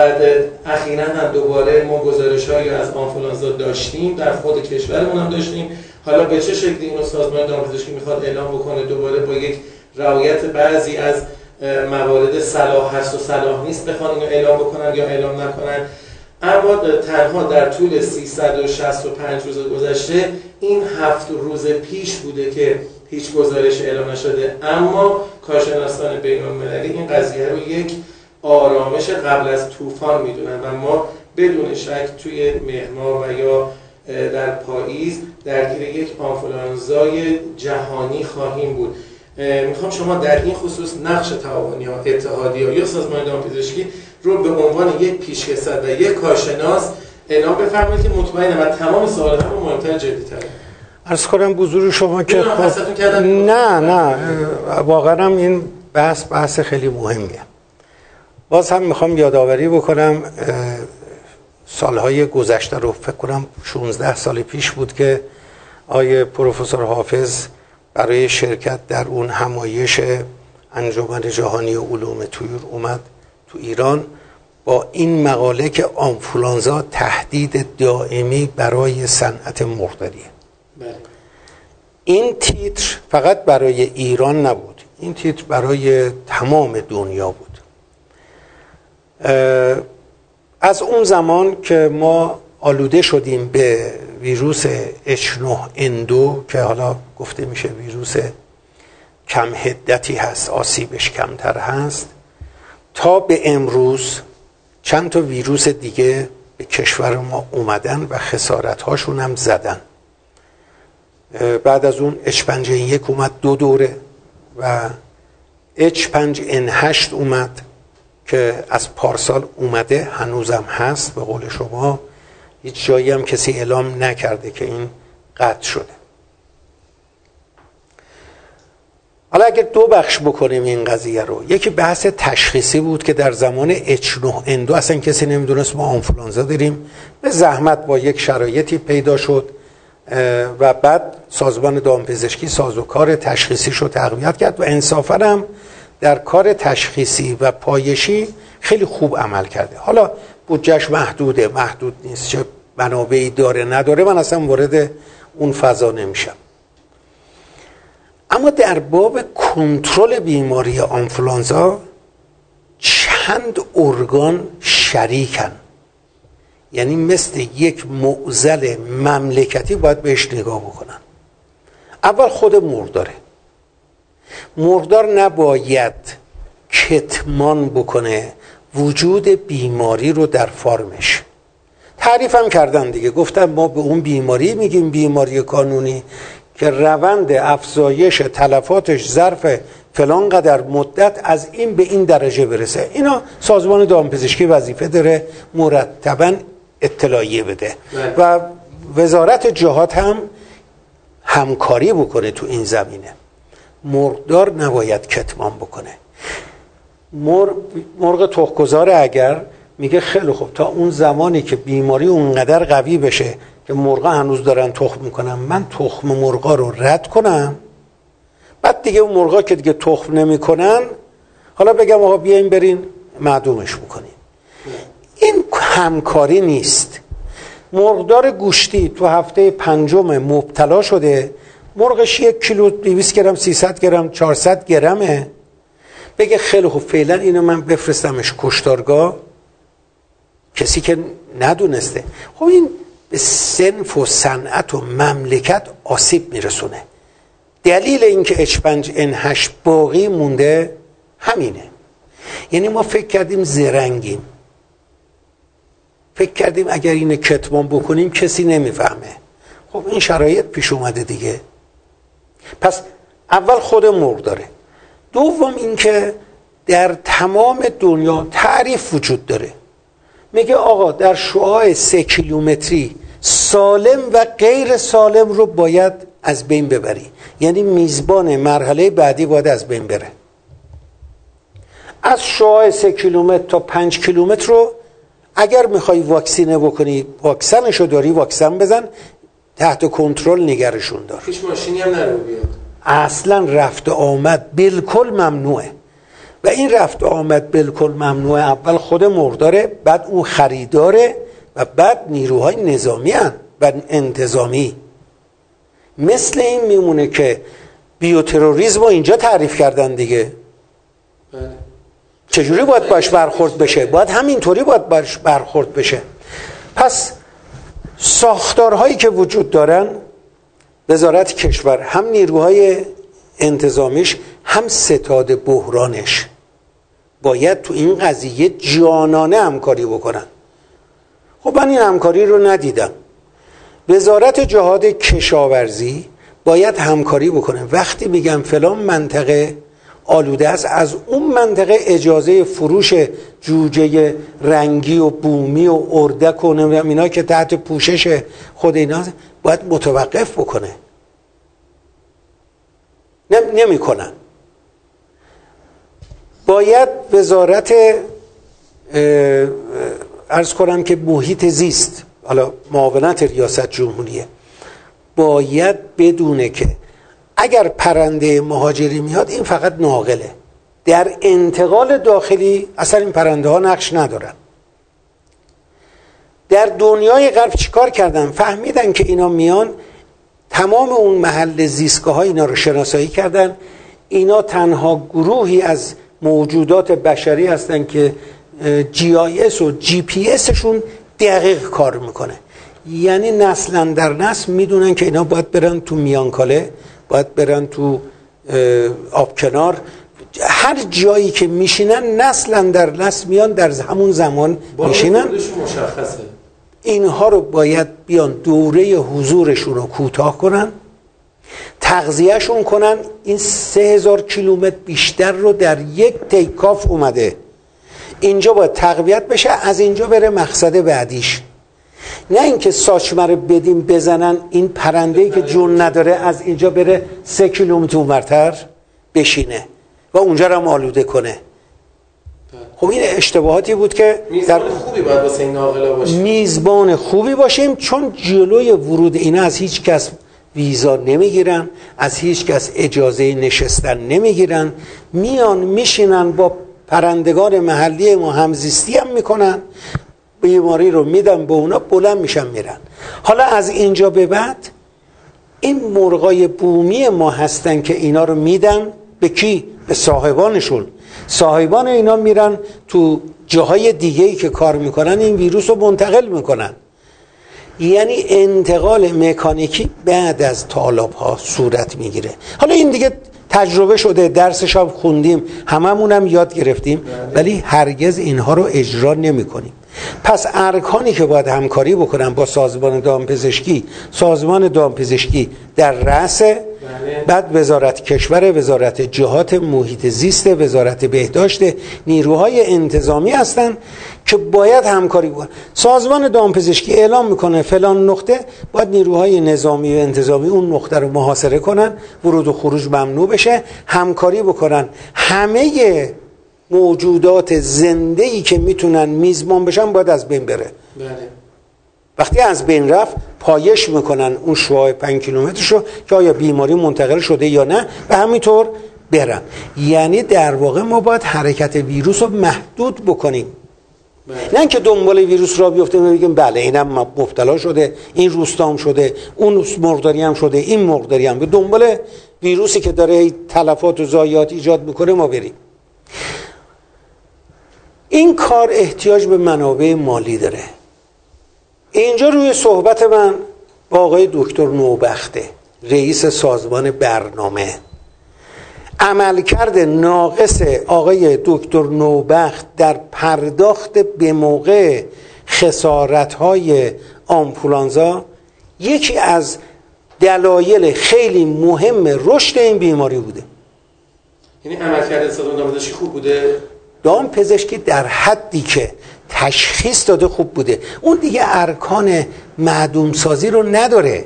اخیرا هم دوباره ما گزارش هایی از آنفولانزا داشتیم در خود کشورمون هم داشتیم. حالا به چه شکلی اینو سازمان دامپزشکی می‌خواد اعلام بکنه دوباره با یک رعایت بعضی از موارد صلاح هست و صلاح نیست بخوان اینو اعلام بکنن یا اعلام نکنن؟ اما تنها در طول 365 روز گذشته این هفت روز پیش بوده که هیچ گزارش اعلام نشده. اما کارشناسان بین المللی این قضیه رو یک آرامش قبل از طوفان می‌دونن و ما بدون شک توی مهما و یا در پاییز درگیر یک آنفولانزای جهانی خواهیم بود. می‌خوام شما در این خصوص نقش تعاونی ها اتحادی ها یا سازمان دامپزشکی رو به عنوان یک پیشکسوت و یک کارشناس اعلام بفرمایید که مطمئنم و تمام سوالات رو مهمتر جدی تره ارز کنم بزرگ شما که خب نه نه واقعا این بحث بحث خیلی مهمیه. باز هم می‌خوام یادآوری بکنم سالهای گذشته رو فکر کنم 16 سال پیش بود که آیه پروفسور حافظ برای شرکت در اون همایش انجمن جهانی علوم تویر اومد تو ایران. با این مقاله که آنفولانزا تهدید دائمی برای صنعت مرغداریه بله. این تیتر فقط برای ایران نبود. این تیتر برای تمام دنیا بود. از اون زمان که ما آلوده شدیم به ویروس H9N2 که حالا گفته میشه ویروس کم هدتی هست آسیبش کمتر هست تا به امروز چند تا ویروس دیگه به کشور ما اومدن و خسارت هاشون هم زدن. بعد از اون اچ 5 یک اومد دو دوره و اچ 5 ان 8 اومد که از پارسال اومده هنوزم هست به قول شما. هیچ جایی هم کسی اعلام نکرده که این قطع شده. حالا اگر دو بخش بکنیم این قضیه رو. یکی بحث تشخیصی بود که در زمان H9N2 اصلا کسی نمی‌دونست ما آنفولانزا داریم. به زحمت با یک شرایطی پیدا شد و بعد سازمان دامپزشکی سازوکار تشخیصی رو تقویت کرد و انصافا هم در کار تشخیصی و پایشی خیلی خوب عمل کرده. حالا بودجهش محدوده محدود نیست چه منابعی داره نداره. من اصلا وارد اون فضا نمیشم. اما در باب کنترل بیماری آنفلانزا چند ارگان شریکن. یعنی مثل یک معزل مملکتی باید بهش نگاه بکنن. اول خود مرداره. مردار نباید کتمان بکنه وجود بیماری رو در فارمش. تعریف هم کردن دیگه. گفتم ما به اون بیماری میگیم بیماری کانونی. که روند افزایش تلفاتش ظرف فلان قدر مدت از این به این درجه برسه. اینا سازمان دامپزشکی وظیفه داره مرتبا اطلاعیه بده. بله. و وزارت جهات هم همکاری بکنه تو این زمینه. مرغدار نباید کتمان بکنه. مرغ, مرغ تخمگذار اگر میگه خیلی خوب تا اون زمانی که بیماری اونقدر قوی بشه که مرغا هنوز دارن تخم می‌کنن. من تخم مرغا رو رد کنم. بعد دیگه اون مرغا که دیگه تخم نمی‌کنن حالا بگم آقا بیاین برین معدومش بکنیم این همکاری نیست. مرغدار گوشتی تو هفته پنجم مبتلا شده مرغش یک کیلو 200 گرم 300 گرم 400 گرمه. بگه خیلی خوب فعلا اینو من بفرستمش کشتارگاه. کسی که ندونسته. خب این به سنف و صنعت و مملکت آسیب میرسونه. دلیل اینکه اچ 5 ان 8 باقی مونده همینه. یعنی ما فکر کردیم زرنگیم. فکر کردیم اگر این کتمان بکنیم کسی نمی‌فهمه. خب این شرایط پیش اومده دیگه. پس اول خود مرغ داره. دوم اینکه در تمام دنیا تعریف وجود داره. میگه آقا در شعاع سه کیلومتری سالم و غیر سالم رو باید از بین ببری. یعنی میزبان مرحله بعدی باید از بین بره. از شعاع سه کیلومتر تا پنج کیلومتر رو اگر می‌خوای واکسینه بکنی واکسنشو داری واکسن بزن تحت کنترل نگرشون دار. هیچ ماشینی هم نرو بیاد. اصلا رفت آمد بالکل ممنوعه. و این رفت آمد بالکل ممنوعه اول خود مرداره بعد اون خریداره و بعد نیروهای نظامی هن و انتظامی. مثل این میمونه که بیوتروریزم رو اینجا تعریف کردن دیگه. بله. چجوری باید باش برخورد بشه؟ باید همینطوری باید باش برخورد بشه. پس ساختارهایی که وجود دارن وزارت کشور هم نیروهای انتظامیش هم ستاد بحرانش. باید تو این قضیه جانانه همکاری بکنن. خب من این همکاری رو ندیدم. وزارت جهاد کشاورزی باید همکاری بکنه. وقتی میگم فلان منطقه آلوده است از اون منطقه اجازه فروش جوجه رنگی و بومی و اردک و اینا که تحت پوشش خود اینا باید متوقف بکنه. نمی‌کنن. باید وزارت ارز کنم که محیط زیست حالا معاونت ریاست جمهوریه باید بدونه که اگر پرنده مهاجری میاد این فقط ناقله. در انتقال داخلی اصلا این پرنده ها نقش ندارن. در دنیای غرب چیکار کردن؟ فهمیدن که اینا میان تمام اون محل زیستگاه ها اینا رو شناسایی کردن. اینا تنها گروهی از موجودات بشری هستن که GIS و جی پی اسشون دقیق کار می‌کنه. یعنی نسلا در نسل می‌دونن که اینا باید برن تو میانکاله باید برن تو آبکنار. هر جایی که میشینن نسلا در نسل میان در همون زمان میشینن. اینها رو باید بیان دوره حضورشون رو کوتاه کنن. تغذیهشون کنن این سه هزار کیلومتر بیشتر رو در یک تیکاف اومده. اینجا باید تقویت بشه از اینجا بره مقصد بعدیش. نه اینکه ساچمه رو بدیم بزنن این پرنده که جون نداره از اینجا بره سه کیلومتر اونورتر بشینه و اونجا رو آلوده کنه. خب این اشتباهاتی بود که در خوبی باید واسه این باشیم میزبان خوبی باشیم چون جلوی ورود اینا از هیچ کس ویزا نمی‌گیرن از هیچ کس اجازه نشستن نمی‌گیرن میان میشینن با پرندگان محلی ما همزیستی هم می‌کنن بیماری رو میدن به اونا بلند میشن میرن. حالا از اینجا به بعد این مرغای بومی ما هستن که اینا رو میدن به کی؟ به صاحبانشون. صاحبان اینا میرن تو جاهای دیگه که کار می‌کنن این ویروس رو منتقل می‌کنن. یعنی انتقال مکانیکی بعد از طالاب ها صورت می‌گیره حالا این دیگه تجربه شده درسش هم خوندیم هممون یاد گرفتیم ولی هرگز اینها رو اجرا نمی کنیم پس ارکانی که باید همکاری بکنن با سازمان دامپزشکی سازمان دامپزشکی در رأس. بعد وزارت کشور وزارت جهات محیط زیست وزارت بهداشت نیروهای انتظامی هستند که باید همکاری بکنن سازمان دامپزشکی اعلام می‌کنه فلان نقطه باید نیروهای نظامی و انتظامی اون نقطه رو محاصره کنن ورود و خروج ممنوع بشه همکاری بکنن. همه موجودات زنده ای که می‌تونن میزبان بشن باید از بین بره. بله. وقتی از بین رفت پایش می‌کنن اون شعاع پنج کیلومترش رو که آیا بیماری منتقل شده یا نه و همینطور برن یعنی در واقع ما باید حرکت ویروس رو محدود بکنیم. بله. نه اینکه دنبال ویروس را بیفتیم و بگیم بله اینم مبتلا شده این روستام شده اون مرغداری هم شده این مرغداری هم. به دنبال ویروسی که داره تلفات و زایات ایجاد می‌کنه ما بریم. این کار احتیاج به منابع مالی داره. اینجا روی صحبت من با آقای دکتر نوبخته رئیس سازمان برنامه. عملکرد ناقص آقای دکتر نوبخت در پرداخت به موقع خسارت های آمپولانزا یکی از دلایل خیلی مهم رشد این بیماری بوده. یعنی عملکرد سازمان خوب بوده؟ دام پزشکی در حدی که تشخیص داده خوب بوده. اون دیگه ارکان معدوم سازی رو نداره.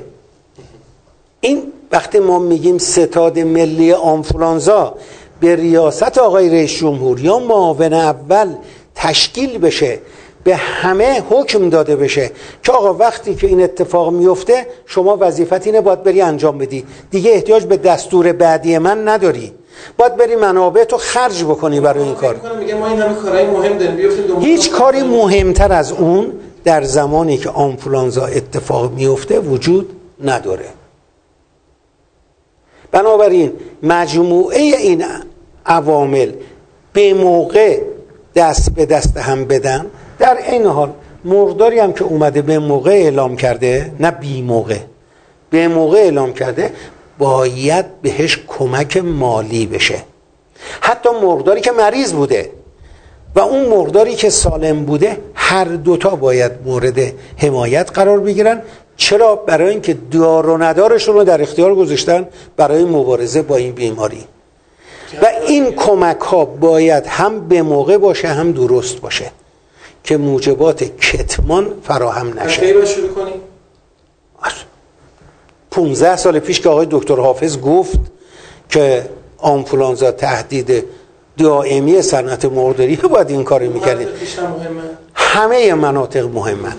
این وقتی ما میگیم ستاد ملی آنفولانزا به ریاست آقای رئیس جمهور یا معاون اول تشکیل بشه به همه حکم داده بشه که آقا وقتی که این اتفاق میفته شما وظیفت اینه باید بری انجام بدی. دیگه احتیاج به دستور بعدی من نداری. باید بری منابع تو خرج بکنی برای این کار. هیچ کاری مهمتر از اون در زمانی که آنفولانزا اتفاق میفته وجود نداره. بنابراین مجموعه این عوامل به موقع دست به دست هم بدن در این حال مقداری هم که اومده به موقع اعلام کرده نه بی موقع به موقع اعلام کرده باید بهش کمک مالی بشه. حتی مرداری که مریض بوده و اون مرداری که سالم بوده هر دوتا باید مورد حمایت قرار بگیرن. چرا؟ برای اینکه دار و ندارشون رو در اختیار گذاشتن برای مبارزه با این بیماری. و این کمک ها باید هم به موقع باشه هم درست باشه. که موجبات کتمان فراهم نشه. شروع کنیم 15 سال پیش که آقای دکتر حافظ گفت که آنفولانزا تهدید دائمی صنعت مرغداری (laughs) باید این کار می‌کردید همه مناطق مهمن.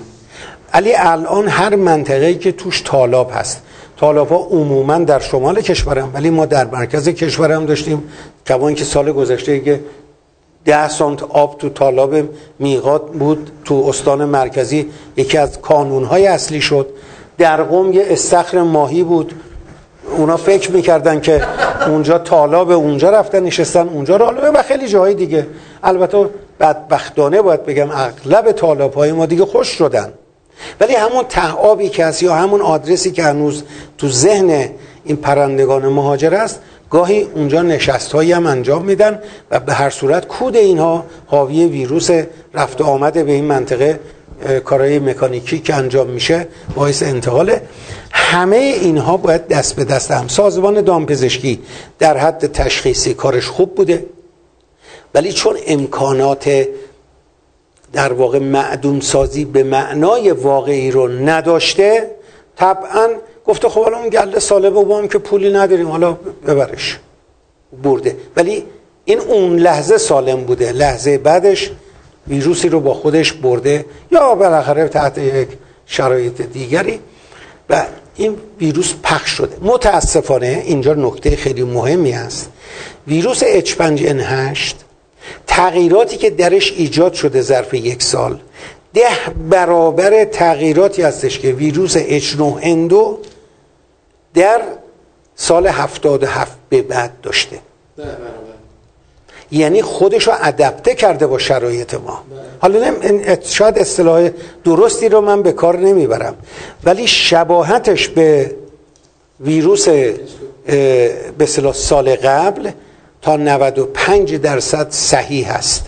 علی الان هر منطقه که توش طالاب هست طالاب ها عموما در شمال کشورم ولی ما در مرکز کشورم داشتیم. که که سال گذشته که ده سانت آب تو طالاب میقات بود تو استان مرکزی. یکی از کانونهای اصلی شد. در قوم یه استخر ماهی بود. اونا فکر می‌کردن که اونجا طالاب اونجا رفتن نشستن اونجا رو و خیلی جاهای دیگه. البته بدبختانه باید بگم اغلب طالاب های ما دیگه خوش شدن. ولی همون تعابی که هست یا همون آدرسی که هنوز تو ذهن این پرندگان مهاجر است گاهی اونجا نشست هایی هم انجام میدن و به هر صورت کود اینها حاوی ویروس رفت و آمده به این منطقه کارهای مکانیکی که انجام میشه باعث انتقاله. همه اینها باید دست به دست هم. سازمان دامپزشکی در حد تشخیصی کارش خوب بوده ولی چون امکانات در واقع معدوم سازی به معنای واقعی رو نداشته طبعا گفته خب حالا اون گله سالبه با هم که پولی نداریم حالا ببرش. برده. ولی این اون لحظه سالم بوده. لحظه بعدش ویروسی رو با خودش برده. یا بالاخره تحت یک شرایط دیگری. و این ویروس پخش شده. متاسفانه اینجا نکته خیلی مهمی است ویروس H5N8 تغییراتی که درش ایجاد شده ظرف یک سال ده برابر تغییراتی هستش که ویروس H9N2 در سال 77 به بعد داشته. یعنی خودش رو ادپته کرده با شرایط ما. حالا شاید اصطلاح درستی رو من به کار نمی‌برم. ولی شباهتش به ویروس به سال قبل تا 95 درصد صحیح هست.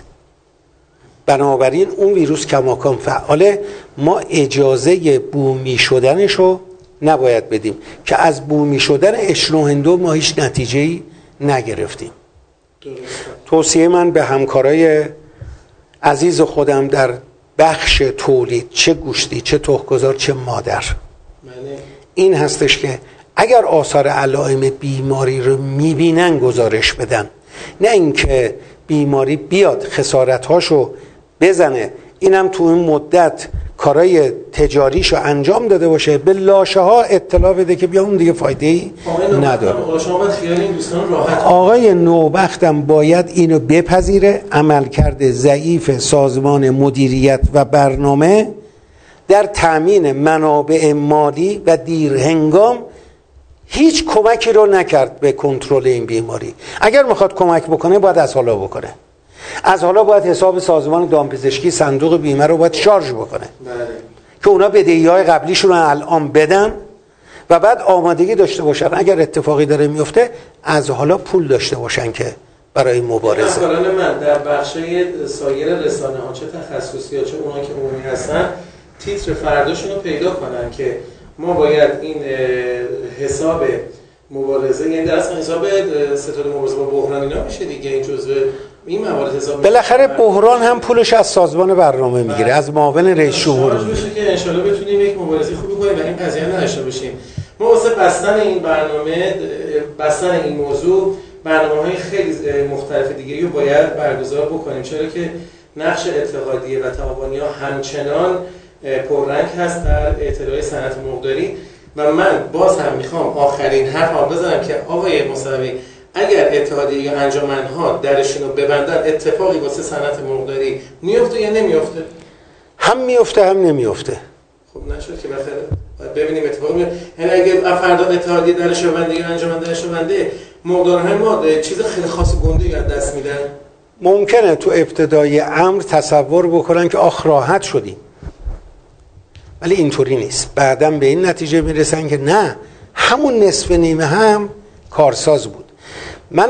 بنابراین اون ویروس کماکان فعاله. ما اجازه بومی شدنش رو نباید بدیم که از بومی شدن اشنوهندو ما هیچ نتیجه نگرفتیم. توصیه من به همکارای عزیز خودم در بخش تولید چه گوشتی چه تخمگذار چه مادر. این هستش که اگر آثار علائم بیماری رو می‌بینن گزارش بدن. نه اینکه بیماری بیاد خسارتهاشو بزنه. اینم تو این مدت کارای تجاریشو انجام داده باشه به لاشه ها اطلاع بده که بیا اون دیگه فایده ای نداره. آقای نوبختم باید اینو بپذیره. عملکرد ضعیف سازمان مدیریت و برنامه در تأمین منابع مالی و دیرهنگام هیچ کمکی رو نکرد به کنترل این بیماری. اگر می‌خواد کمک بکنه باید از حالا بکنه. از حالا باید حساب سازمان دامپزشکی صندوق بیمه رو باید شارژ بکنه. بله. که اونا بدهی های قبلیشون رو الان بدن و بعد آمادگی داشته باشن. اگر اتفاقی داره میفته از حالا پول داشته باشن که برای مبارزه. من در بخش سایر رسانه ها چه تخصصی ها چه اونا که عمومی هستن تیتر فرداشون رو پیدا کنن که ما باید این حساب مبارزه یعنی در اصل حساب ستاد مبارزه با بحران اینا میشه دیگه. این جزء این موارد حساب بالاخره بحران هم پولش از سازمان برنامه می‌گیره از معاون رئیس جمهور که ان بتونیم یک مبارزه خوبی کنیم و این قضیه نداشته باشیم. ما واسه بستن این برنامه بستن این موضوع برنامه های خیلی مختلف دیگه رو باید برگزار بکنیم. چرا که نقش اتحادیه و تعاونی ها همچنان پررنگ هست در اطلاع صنعت مقداری. و من باز هم می‌خوام آخرین حرف بزنم که آقای مصطفی اگر اتحادیه یا انجمنها درشون رو ببندن اتفاقی واسه صنعت مرغداری میفته یا نمیفته؟ هم میفته هم نمیفته. خب نشد که باید ببینیم اتفاقی میفته. یعنی اگه فردا اتحادیه درش ببنده یا انجمن درش ببنده مرغدارهای ما چیز خیلی خاص گنده یاد دست میدن؟ ممکنه تو ابتدای امر تصور بکنن که آخ راحت شدیم. ولی اینطوری نیست. بعدا به این نتیجه می‌رسن که نه همون نصف نیمه هم کارساز بود. من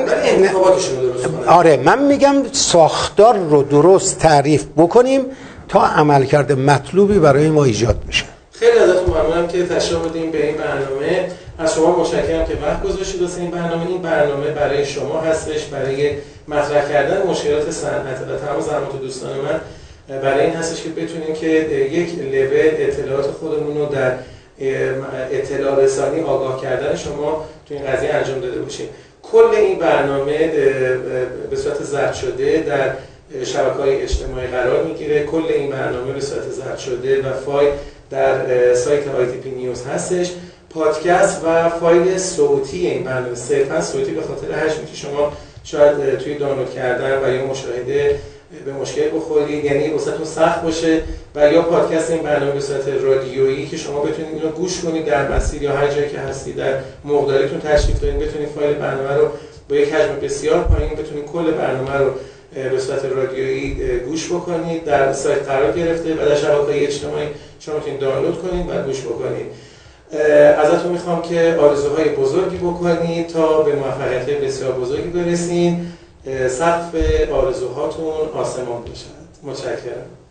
آره من میگم ساختار رو درست تعریف بکنیم تا عملکرد مطلوبی برای ما ایجاد بشه. خیلی ازتون ممنونم که تشریف بودیم به این برنامه. از شما متشکرم که وقت گذاشتید واسه این برنامه. این برنامه برای شما هستش. برای مطرح کردن مشکلات صنعت و تمام زحمات دوستان من. برای این هستش که بتونیم که یک لول اطلاعات خودمون رو در اطلاع رسانی آگاه کردن شما تو این قضیه انجام داده باشیم کل این برنامه به صورت زرد شده در شبکه های اجتماعی قرار می‌گیره. کل این برنامه به صورت زرد شده و فایل در سایت پی نیوز هستش. پادکست و فایل صوتی این برنامه. صرفا صوتی به خاطر هشمی که شما شاید توی دانلود کردن و یا مشاهده به مشکل بخورید. یعنی واسهتون سخت باشه. و یا پادکست این برنامه به صورت رادیویی که شما بتونید اینو گوش کنید در مسیر یا هر جایی که هستید. در مقداریتون تشریف دارید. بتونید فایل برنامه رو با یک حجم بسیار پایین بتونید کل برنامه رو به صورت رادیویی گوش بکنید. در سایت قرار گرفته و در شبکه‌های اجتماعی شما می‌تونید دانلود کنید و گوش بکنید. ازتون می‌خوام که آرزوهای بزرگی بکنید تا به موفقیت بسیار بزرگی برسید. سقف آرزوهاتون آسمان باشد. متشکرم.